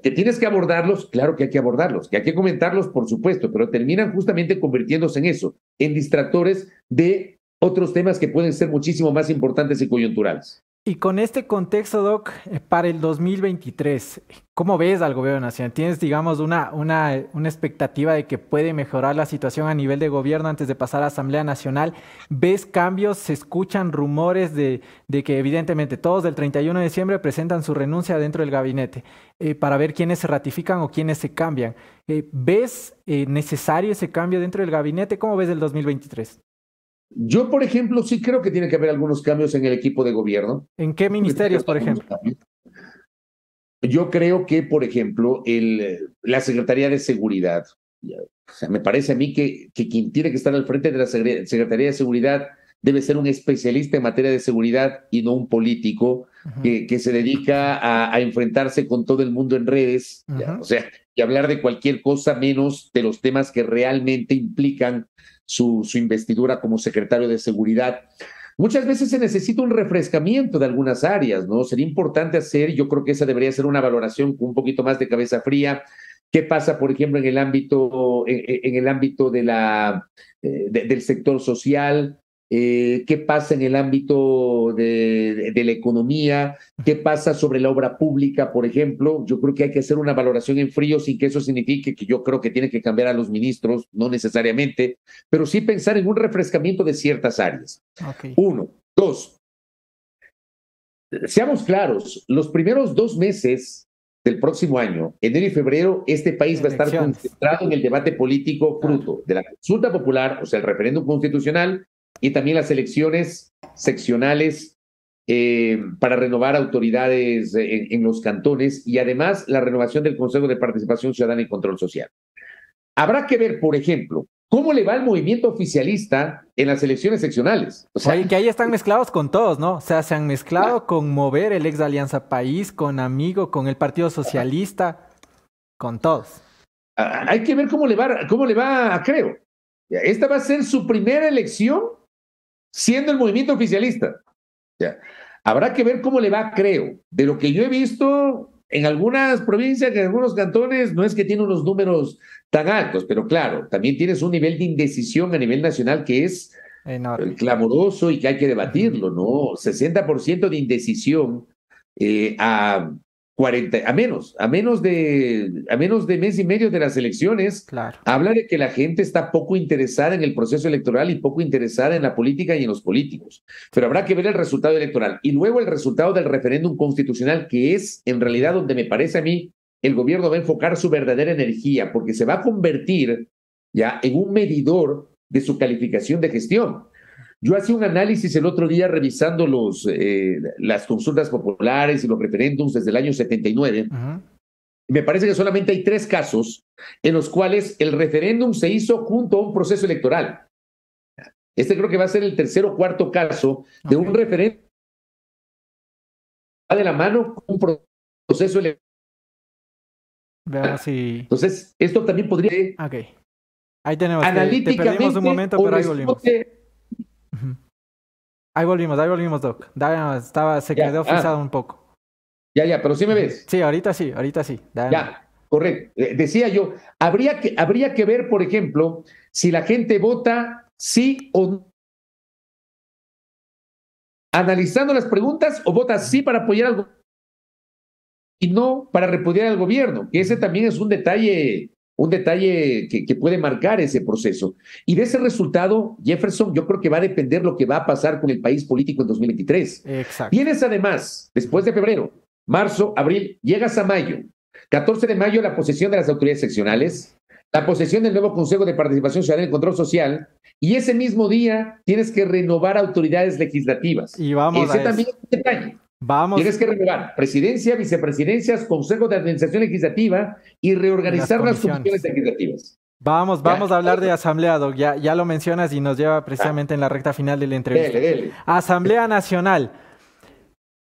Que tienes que abordarlos, claro que hay que abordarlos, que hay que comentarlos, por supuesto, pero terminan justamente convirtiéndose en eso, en distractores de otros temas que pueden ser muchísimo más importantes y coyunturales. Y con este contexto, Doc, eh, para el 2023, ¿cómo ves al gobierno nacional? ¿Tienes, digamos, una, una, una, expectativa de que puede mejorar la situación a nivel de gobierno antes de pasar a Asamblea Nacional? ¿Ves cambios? ¿Se escuchan rumores de, de que evidentemente todos del 31 de diciembre presentan su renuncia dentro del gabinete eh, para ver quiénes se ratifican o quiénes se cambian? Eh, ¿Ves necesario ese cambio dentro del gabinete? ¿Cómo ves el 2023? Yo, por ejemplo, sí creo que tiene que haber algunos cambios en el equipo de gobierno. ¿En qué ministerios, por ejemplo? Yo creo que, por ejemplo, el, la Secretaría de Seguridad, o sea, me parece a mí que, que quien tiene que estar al frente de la Secretaría de Seguridad debe ser un especialista en materia de seguridad y no un político que, que, se dedica a, a, enfrentarse con todo el mundo en redes, o sea, y hablar de cualquier cosa menos de los temas que realmente implican su, su investidura como secretario de seguridad. Muchas veces se necesita un refrescamiento de algunas áreas, ¿no? Sería importante hacer, yo creo que esa debería ser una valoración con un poquito más de cabeza fría. ¿Qué pasa, por ejemplo, en el ámbito, en, en el ámbito de la, de, del sector social? Eh, qué pasa en el ámbito de, de, de, la economía, qué pasa sobre la obra pública, por ejemplo. Yo creo que hay que hacer una valoración en frío sin que eso signifique que yo creo que tiene que cambiar a los ministros, no necesariamente, pero sí pensar en un refrescamiento de ciertas áreas. Okay. Uno. Dos. Seamos claros, los primeros dos meses del próximo año, enero y febrero, este país va a estar concentrado en el debate político fruto de la consulta popular, o sea, el referéndum constitucional y también las elecciones seccionales eh, para renovar autoridades en, en, los cantones y además la renovación del Consejo de Participación Ciudadana y Control Social. Habrá que ver, por ejemplo, cómo le va el movimiento oficialista en las elecciones seccionales. O sea, Oye, que ahí están mezclados con todos, ¿no? O sea, se han mezclado con Mover, el ex Alianza País, con Amigo, con el Partido Socialista, con todos. Ah, hay que ver cómo le va, cómo le va a Creo. Esta va a ser su primera elección siendo el movimiento oficialista. Ya. Habrá que ver cómo le va, creo. De lo que yo he visto en algunas provincias, en algunos cantones, no es que tiene unos números tan altos, pero claro, también tienes un nivel de indecisión a nivel nacional que es Enorme. clamoroso y que hay que debatirlo, ¿no? 60% de indecisión eh, a 40, a menos, a menos de, a menos de mes y medio de las elecciones, claro. habla de que la gente está poco interesada en el proceso electoral y poco interesada en la política y en los políticos. Pero habrá que ver el resultado electoral y luego el resultado del referéndum constitucional, que es en realidad donde me parece a mí el gobierno va a enfocar su verdadera energía, porque se va a convertir ya en un medidor de su calificación de gestión. Yo hacía un análisis el otro día revisando los, eh, las consultas populares y los referéndums desde el año 79. Uh -huh. Me parece que solamente hay tres casos en los cuales el referéndum se hizo junto a un proceso electoral. Este creo que va a ser el tercer o cuarto caso de okay. un referéndum de la mano con un proceso electoral. Veamos si... Entonces, esto también podría... Ok. Ahí tenemos. Analíticamente, te, te perdimos un momento, pero ahí volvimos. Ahí volvimos, ahí volvimos, Doc. Estaba, se quedó ya, frisado ah. un poco. Ya, ya, pero sí me ves. Sí, ahorita sí, ahorita sí. Dale. Ya, correcto. Eh, decía yo, habría que, habría que ver, por ejemplo, si la gente vota sí o no. Analizando las preguntas o vota sí para apoyar al gobierno y no para repudiar al gobierno, que ese también es un detalle un detalle que, que, puede marcar ese proceso. Y de ese resultado, Jefferson, yo creo que va a depender lo que va a pasar con el país político en 2023. Exacto. Tienes además, después de febrero, marzo, abril, llegas a mayo. 14 de mayo, la posesión de las autoridades seccionales, la posesión del nuevo Consejo de Participación Ciudadana y Control Social, y ese mismo día tienes que renovar autoridades legislativas. Y vamos ese a también es un detalle. Vamos. Tienes que renovar presidencia, vicepresidencias, consejo de administración legislativa y reorganizar las, las comisiones legislativas. Vamos, vamos ya. a hablar de asamblea, Doc. Ya, ya lo mencionas y nos lleva precisamente ah. en la recta final de la entrevista. Dele, dele. Asamblea Nacional.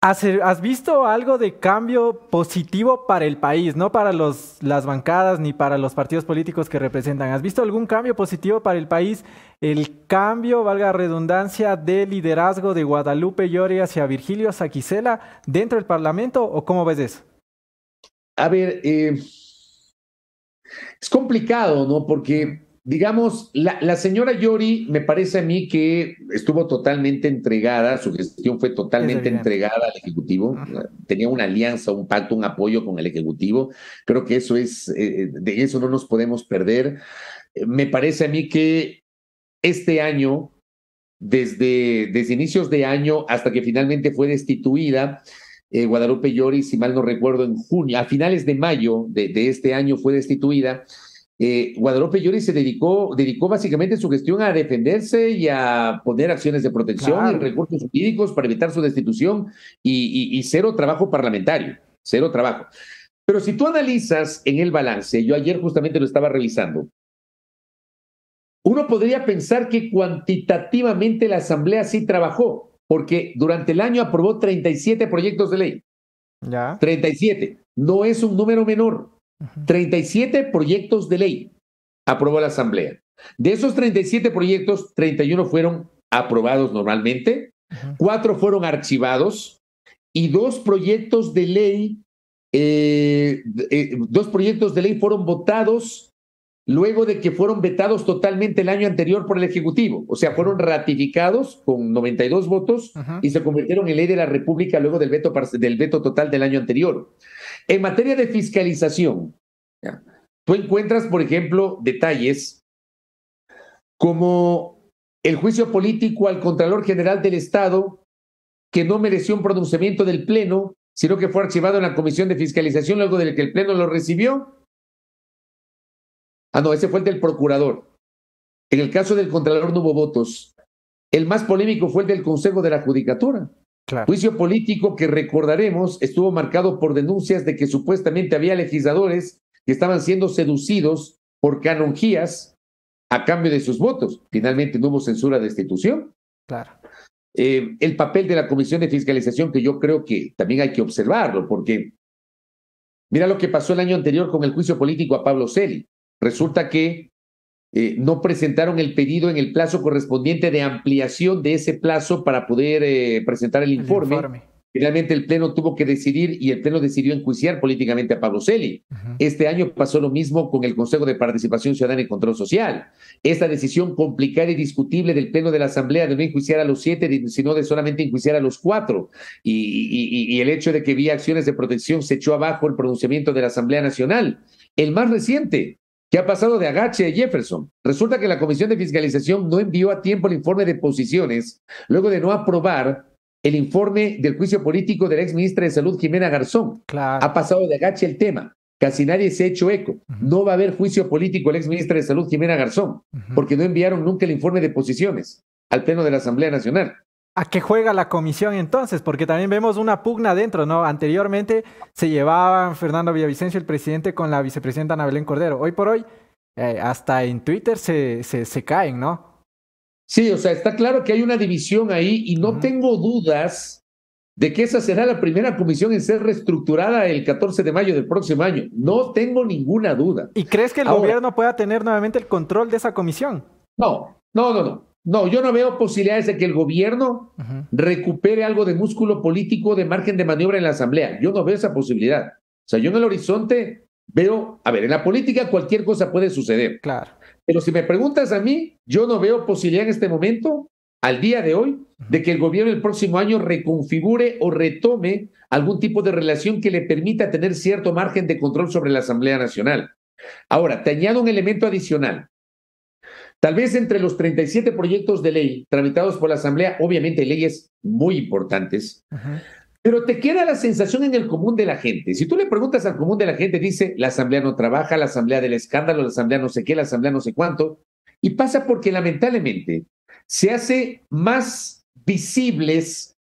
¿Has, ¿Has, visto algo de cambio positivo para el país? No para las bancadas ni para los partidos políticos que representan. ¿Has visto algún cambio positivo para el país? El cambio, valga redundancia, de liderazgo de Guadalupe Llori hacia Virgilio Saquicela dentro del Parlamento o cómo ves eso? A ver, eh, es complicado, ¿no? Porque digamos, la, señora Yori me parece a mí que estuvo totalmente entregada, su gestión fue totalmente entregada al Ejecutivo, tenía una alianza, un pacto, un apoyo con el Ejecutivo. Creo que eso es, eh, de eso no nos podemos perder. Me parece a mí que este año, desde, desde inicios de año hasta que finalmente fue destituida, eh, Guadalupe Llori, si mal no recuerdo, en junio, a finales de mayo de, este año fue destituida. Eh, Guadalupe Llori se dedicó, dedicó básicamente su gestión a defenderse y a poner acciones de protección y recursos jurídicos para evitar su destitución y, y cero trabajo parlamentario, cero trabajo. Pero si tú analizas en el balance, yo ayer justamente lo estaba revisando, uno podría pensar que cuantitativamente la Asamblea sí trabajó, porque durante el año aprobó 37 proyectos de ley. Ya. 37. No es un número menor. 37 proyectos de ley aprobó la Asamblea. De esos 37 proyectos, 31 fueron aprobados normalmente, cuatro fueron archivados y dos proyectos de ley, eh, eh, dos proyectos de ley fueron votados luego de que fueron vetados totalmente el año anterior por el Ejecutivo. O sea, fueron ratificados con 92 votos y se convirtieron en ley de la República luego del veto, del veto total del año anterior. En materia de fiscalización, tú encuentras, por ejemplo, detalles como el juicio político al Contralor General del Estado, que no mereció un pronunciamiento del Pleno, sino que fue archivado en la Comisión de Fiscalización luego de que el Pleno lo recibió Ah, no, ese fue el del procurador. En el caso del Contralor no hubo votos. El más polémico fue el del Consejo de la Judicatura. Juicio político que recordaremos estuvo marcado por denuncias de que supuestamente había legisladores que estaban siendo seducidos por canonjías a cambio de sus votos. Finalmente no hubo censura de destitución. Claro. Eh, el papel de la Comisión de Fiscalización, que yo creo que también hay que observarlo, porque mira lo que pasó el año anterior con el juicio político a Pablo Celi. Resulta que eh, no presentaron el pedido en el plazo correspondiente de ampliación de ese plazo para poder eh, presentar el informe. Finalmente el Pleno tuvo que decidir y el Pleno decidió enjuiciar políticamente a Pablo Celi. Este año pasó lo mismo con el Consejo de Participación Ciudadana y Control Social. Esta decisión complicada y discutible del Pleno de la Asamblea de no enjuiciar a los siete, sino de solamente enjuiciar a los cuatro. Y, y el hecho de que vía acciones de protección se echó abajo el pronunciamiento de la Asamblea Nacional. El más reciente, ¿Qué ha pasado de Agache Jefferson? Resulta que la Comisión de Fiscalización no envió a tiempo el informe de posiciones luego de no aprobar el informe del juicio político de la ex ministra de Salud, Jimena Garzón. Ha pasado de Agache el tema. Casi nadie se ha hecho eco. No va a haber juicio político la ex ministra de Salud, Jimena Garzón, porque no enviaron nunca el informe de posiciones al Pleno de la Asamblea Nacional. ¿A qué juega la comisión entonces? Porque también vemos una pugna dentro, ¿no? Anteriormente se llevaban Fernando Villavicencio, el presidente, con la vicepresidenta Ana Belén Cordero. Hoy por hoy, eh, hasta en Twitter se, se, caen, ¿no? Sí, o sea, está claro que hay una división ahí y no tengo dudas de que esa será la primera comisión en ser reestructurada el 14 de mayo del próximo año. No tengo ninguna duda. ¿Y crees que el gobierno pueda tener nuevamente el control de esa comisión? No, no, no, no. No, yo no veo posibilidades de que el gobierno recupere algo de músculo político, de margen de maniobra en la Asamblea. Yo no veo esa posibilidad. O sea, yo en el horizonte veo, a ver, en la política cualquier cosa puede suceder. Claro. Pero si me preguntas a mí, yo no veo posibilidad en este momento, al día de hoy, de que el gobierno el próximo año reconfigure o retome algún tipo de relación que le permita tener cierto margen de control sobre la Asamblea Nacional. Ahora, te añado un elemento adicional. Tal vez entre los 37 proyectos de ley tramitados por la Asamblea, obviamente leyes muy importantes, pero te queda la sensación en el común de la gente. Si tú le preguntas al común de la gente, dice, la Asamblea no trabaja, la Asamblea del escándalo, la Asamblea no sé qué, la Asamblea no sé cuánto, y pasa porque lamentablemente se hace más visibles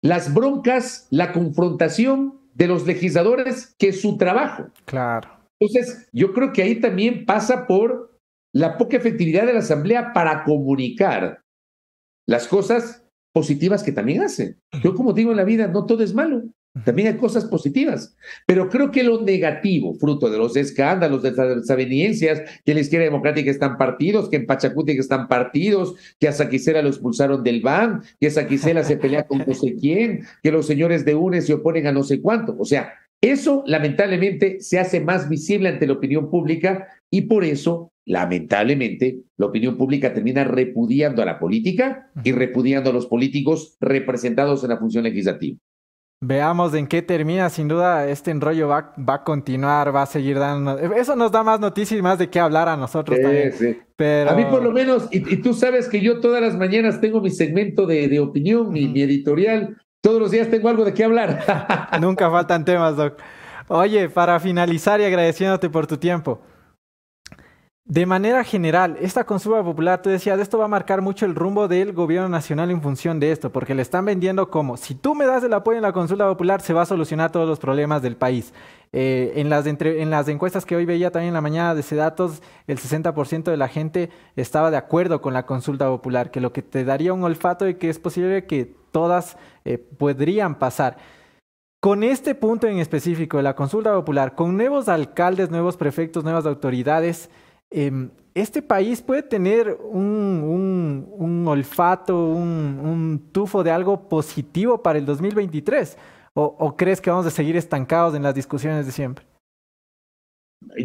las broncas, la confrontación de los legisladores que su trabajo. Claro. Entonces, yo creo que ahí también pasa por la poca efectividad de la Asamblea para comunicar las cosas positivas que también hace. Yo como digo en la vida, no todo es malo. También hay cosas positivas, pero creo que lo negativo, fruto de los escándalos, de las desavenencias, que en la izquierda democrática están partidos, que en Pachacuti están partidos, que a Saquicela lo expulsaron del BAN, que Saquicela se pelea con no sé quién, que los señores de UNE se oponen a no sé cuánto. O sea, eso lamentablemente se hace más visible ante la opinión pública y por eso lamentablemente, la opinión pública termina repudiando a la política y repudiando a los políticos representados en la función legislativa. Veamos en qué termina. Sin duda, este enrollo va, va, a continuar, va a seguir dando. Eso nos da más noticias y más de qué hablar a nosotros también. Pero... A mí, por lo menos, y, tú sabes que yo todas las mañanas tengo mi segmento de, opinión, mi, mi, editorial. Todos los días tengo algo de qué hablar. (laughs) Nunca faltan temas, Doc. Oye, para finalizar y agradeciéndote por tu tiempo. De manera general, esta consulta popular, tú decías, esto va a marcar mucho el rumbo del gobierno nacional en función de esto, porque le están vendiendo como, si tú me das el apoyo en la consulta popular, se va a solucionar todos los problemas del país. Eh, en, las en las encuestas que hoy veía también en la mañana de datos, el 60% de la gente estaba de acuerdo con la consulta popular, que lo que te daría un olfato de que es posible que todas eh, podrían pasar. Con este punto en específico de la consulta popular, con nuevos alcaldes, nuevos prefectos, nuevas autoridades, Em, este país puede tener un, olfato, un, tufo de algo positivo para el 2023? ¿O, crees que vamos a seguir estancados en las discusiones de siempre?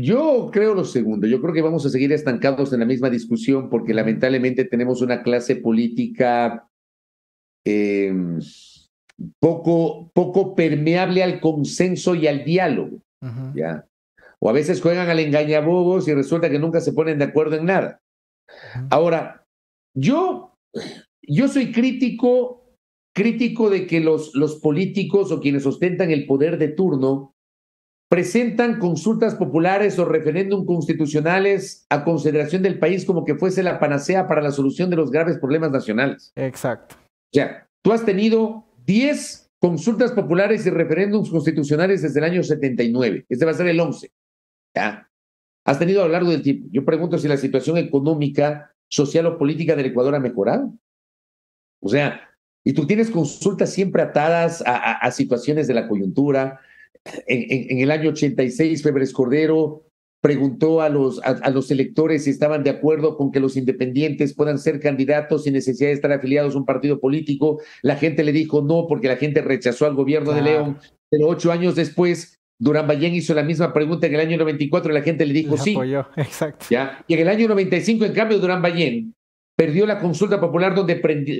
Yo creo lo segundo, yo creo que vamos a seguir estancados en la misma discusión porque lamentablemente tenemos una clase política em, poco, poco permeable al consenso y al diálogo. ¿ya? O a veces juegan al engañabobos y resulta que nunca se ponen de acuerdo en nada. Ahora, yo, yo soy crítico, crítico de que los, los políticos o quienes ostentan el poder de turno presentan consultas populares o referéndum constitucionales a consideración del país como que fuese la panacea para la solución de los graves problemas nacionales. Exacto. O sea, tú has tenido 10 consultas populares y referéndums constitucionales desde el año 79. Este va a ser el 11. Has tenido a lo largo del tiempo. Yo pregunto si la situación económica, social o política del Ecuador ha mejorado. O sea, y tú tienes consultas siempre atadas a, situaciones de la coyuntura. En, el año 86, Febres Cordero preguntó a los, a, los electores si estaban de acuerdo con que los independientes puedan ser candidatos sin necesidad de estar afiliados a un partido político. La gente le dijo no porque la gente rechazó al gobierno de León. Pero ocho años después, Durán Ballén hizo la misma pregunta en el año 94 y la gente le dijo sí. (laughs) exacto. ¿ya? Y en el año 95, en cambio, Durán Ballén perdió la consulta popular donde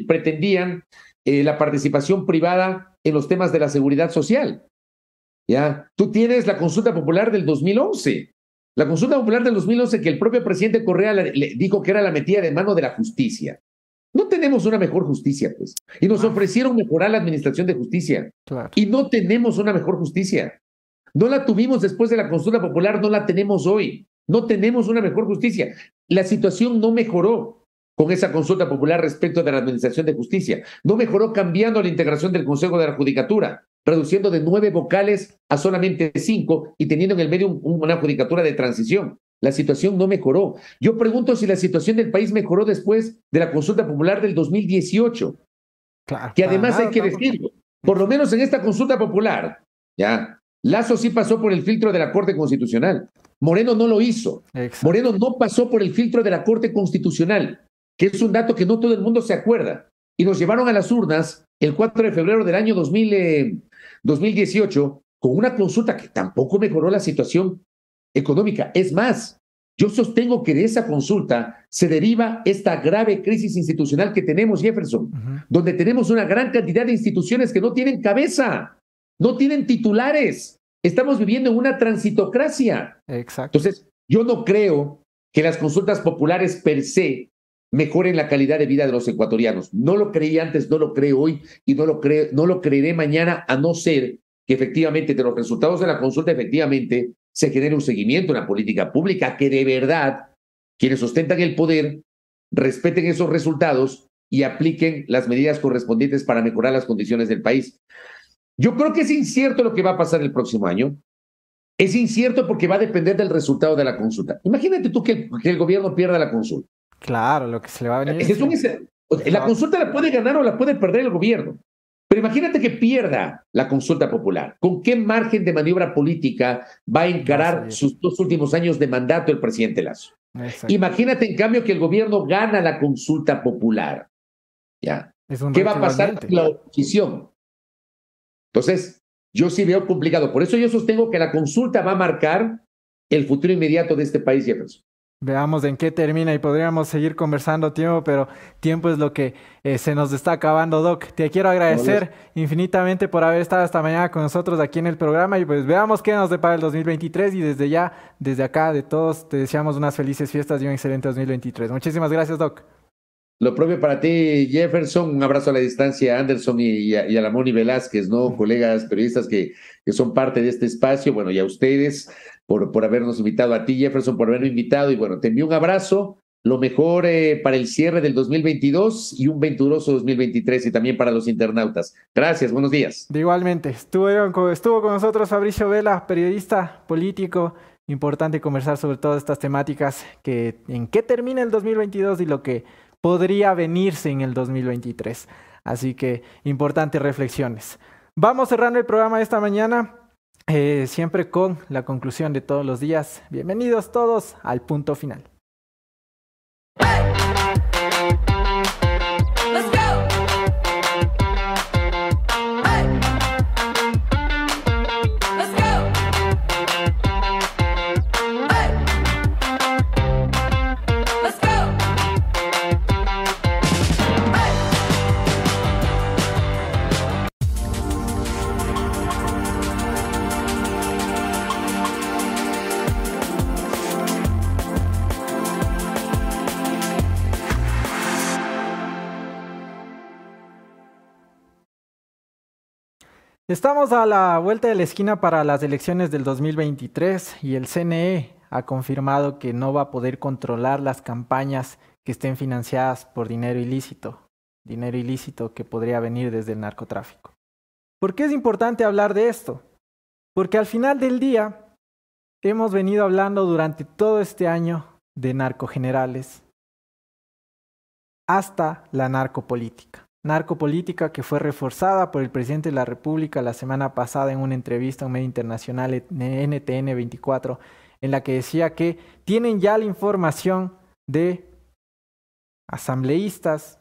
pretendían eh, la participación privada en los temas de la seguridad social. ¿ya? Tú tienes la consulta popular del 2011. La consulta popular del 2011 que el propio presidente Correa le, dijo que era la metida de mano de la justicia. No tenemos una mejor justicia, pues. Y nos ah. ofrecieron mejorar la administración de justicia. Y no tenemos una mejor justicia. No la tuvimos después de la consulta popular, no la tenemos hoy. No tenemos una mejor justicia. La situación no mejoró con esa consulta popular respecto de la administración de justicia. No mejoró cambiando la integración del Consejo de la Judicatura, reduciendo de nueve vocales a solamente cinco y teniendo en el medio una judicatura de transición. La situación no mejoró. Yo pregunto si la situación del país mejoró después de la consulta popular del 2018. Claro, que además hay que decirlo, por lo menos en esta consulta popular, ya, Lazo sí pasó por el filtro de la Corte Constitucional. Moreno no lo hizo. Moreno no pasó por el filtro de la Corte Constitucional, que es un dato que no todo el mundo se acuerda. Y nos llevaron a las urnas el 4 de febrero del año 2018 con una consulta que tampoco mejoró la situación económica. Es más, yo sostengo que de esa consulta se deriva esta grave crisis institucional que tenemos, Jefferson, donde tenemos una gran cantidad de instituciones que no tienen cabeza no tienen titulares. Estamos viviendo en una transitocracia. Exacto. Entonces, yo no creo que las consultas populares per se mejoren la calidad de vida de los ecuatorianos. No lo creí antes, no lo creo hoy y no lo, creo, no lo creeré mañana, a no ser que efectivamente de los resultados de la consulta, efectivamente, se genere un seguimiento, una política pública que de verdad quienes ostentan el poder respeten esos resultados y apliquen las medidas correspondientes para mejorar las condiciones del país. Yo creo que es incierto lo que va a pasar el próximo año. Es incierto porque va a depender del resultado de la consulta. Imagínate tú que el, gobierno pierda la consulta. Claro, lo que se le va a venir. la consulta la puede ganar o la puede perder el gobierno. Pero imagínate que pierda la consulta popular. ¿Con qué margen de maniobra política va a encarar sus dos últimos años de mandato el presidente Lazo? Imagínate, en cambio, que el gobierno gana la consulta popular. ¿Ya? ¿Qué va a pasar con la oposición? Entonces, yo sí veo complicado. Por eso yo sostengo que la consulta va a marcar el futuro inmediato de este país, Jefferson. veamos en qué termina y podríamos seguir conversando tiempo, pero tiempo es lo que eh, se nos está acabando, Doc. Te quiero agradecer infinitamente por haber estado esta mañana con nosotros aquí en el programa y pues veamos qué nos depara el 2023 y desde ya, desde acá, de todos, te deseamos unas felices fiestas y un excelente 2023. Muchísimas gracias, Doc. Lo propio para ti, Jefferson. Un abrazo a la distancia a Anderson y, a, la Moni Velázquez, ¿no? Colegas periodistas que, que son parte de este espacio. Bueno, y a ustedes por, por habernos invitado, a ti, Jefferson, por habernos invitado. Y bueno, te envío un abrazo. Lo mejor eh, para el cierre del 2022 y un venturoso 2023 y también para los internautas. Gracias, buenos días. igualmente, estuvo, estuvo con nosotros Fabricio Vela, periodista político. Importante conversar sobre todas estas temáticas, que en qué termina el 2022 y lo que podría venirse en el 2023. Así que importantes reflexiones. Vamos cerrando el programa esta mañana, eh, siempre con la conclusión de todos los días. Bienvenidos todos al punto final. Estamos a la vuelta de la esquina para las elecciones del 2023 y el CNE ha confirmado que no va a poder controlar las campañas que estén financiadas por dinero ilícito, dinero ilícito que podría venir desde el narcotráfico. ¿Por qué es importante hablar de esto? Porque al final del día hemos venido hablando durante todo este año de narcogenerales hasta la narcopolítica narcopolítica que fue reforzada por el presidente de la República la semana pasada en una entrevista a un medio internacional NTN 24, en la que decía que tienen ya la información de asambleístas,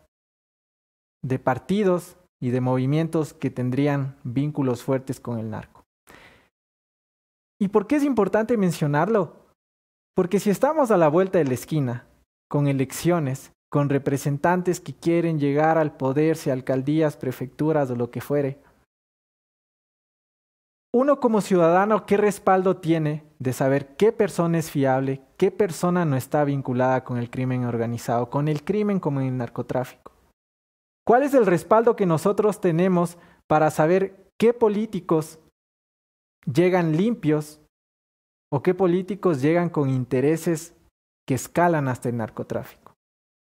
de partidos y de movimientos que tendrían vínculos fuertes con el narco. ¿Y por qué es importante mencionarlo? Porque si estamos a la vuelta de la esquina, con elecciones, con representantes que quieren llegar al poder, sea alcaldías, prefecturas o lo que fuere. Uno como ciudadano, ¿qué respaldo tiene de saber qué persona es fiable, qué persona no está vinculada con el crimen organizado, con el crimen como el narcotráfico? ¿Cuál es el respaldo que nosotros tenemos para saber qué políticos llegan limpios o qué políticos llegan con intereses que escalan hasta el narcotráfico?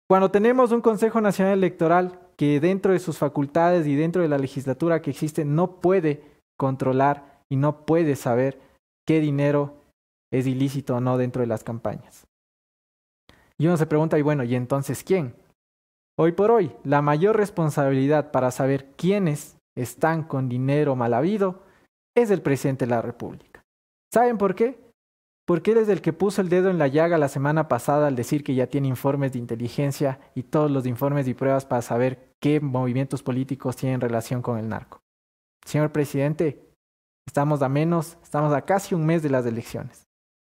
Cuando tenemos un Consejo Nacional Electoral que dentro de sus facultades y dentro de la legislatura que existe no puede controlar y no puede saber qué dinero es ilícito o no dentro de las campañas. Y uno se pregunta, y bueno, ¿y entonces quién? Hoy por hoy, la mayor responsabilidad para saber quiénes están con dinero mal habido es el presidente de la República. ¿Saben por qué? Porque él es el que puso el dedo en la llaga la semana pasada al decir que ya tiene informes de inteligencia y todos los informes y pruebas para saber qué movimientos políticos tienen relación con el narco. Señor presidente, estamos a menos, estamos a casi un mes de las elecciones.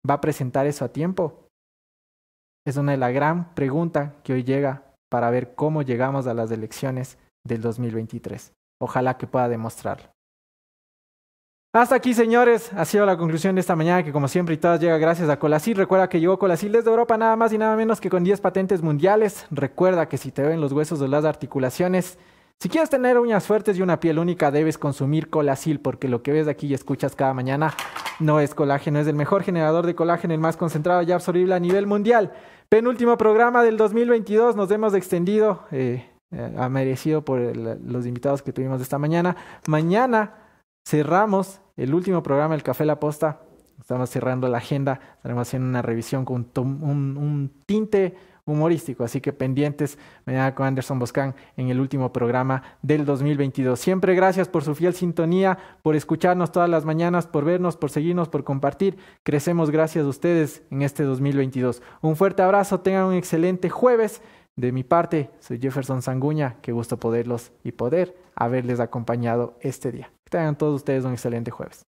¿Va a presentar eso a tiempo? Es una de las gran preguntas que hoy llega para ver cómo llegamos a las elecciones del 2023. Ojalá que pueda demostrarlo. Hasta aquí, señores, ha sido la conclusión de esta mañana que como siempre y todas llega gracias a Colasil. Recuerda que llegó Colasil desde Europa nada más y nada menos que con 10 patentes mundiales. Recuerda que si te ven los huesos o las articulaciones, si quieres tener uñas fuertes y una piel única, debes consumir Colasil porque lo que ves aquí y escuchas cada mañana no es colágeno, es el mejor generador de colágeno, el más concentrado y absorbible a nivel mundial. Penúltimo programa del 2022, nos hemos extendido, eh, eh, merecido por los invitados que tuvimos esta mañana. Mañana cerramos el último programa del Café La Posta. Estamos cerrando la agenda. Estaremos haciendo una revisión con un, tinte humorístico. Así que pendientes mañana con Anderson Boscan en el último programa del 2022. Siempre gracias por su fiel sintonía, por escucharnos todas las mañanas, por vernos, por seguirnos, por compartir. Crecemos gracias a ustedes en este 2022. Un fuerte abrazo. Tengan un excelente jueves. De mi parte, soy Jefferson Sanguña. Qué gusto poderlos y poder haberles acompañado este día. Tengan todos ustedes un excelente jueves.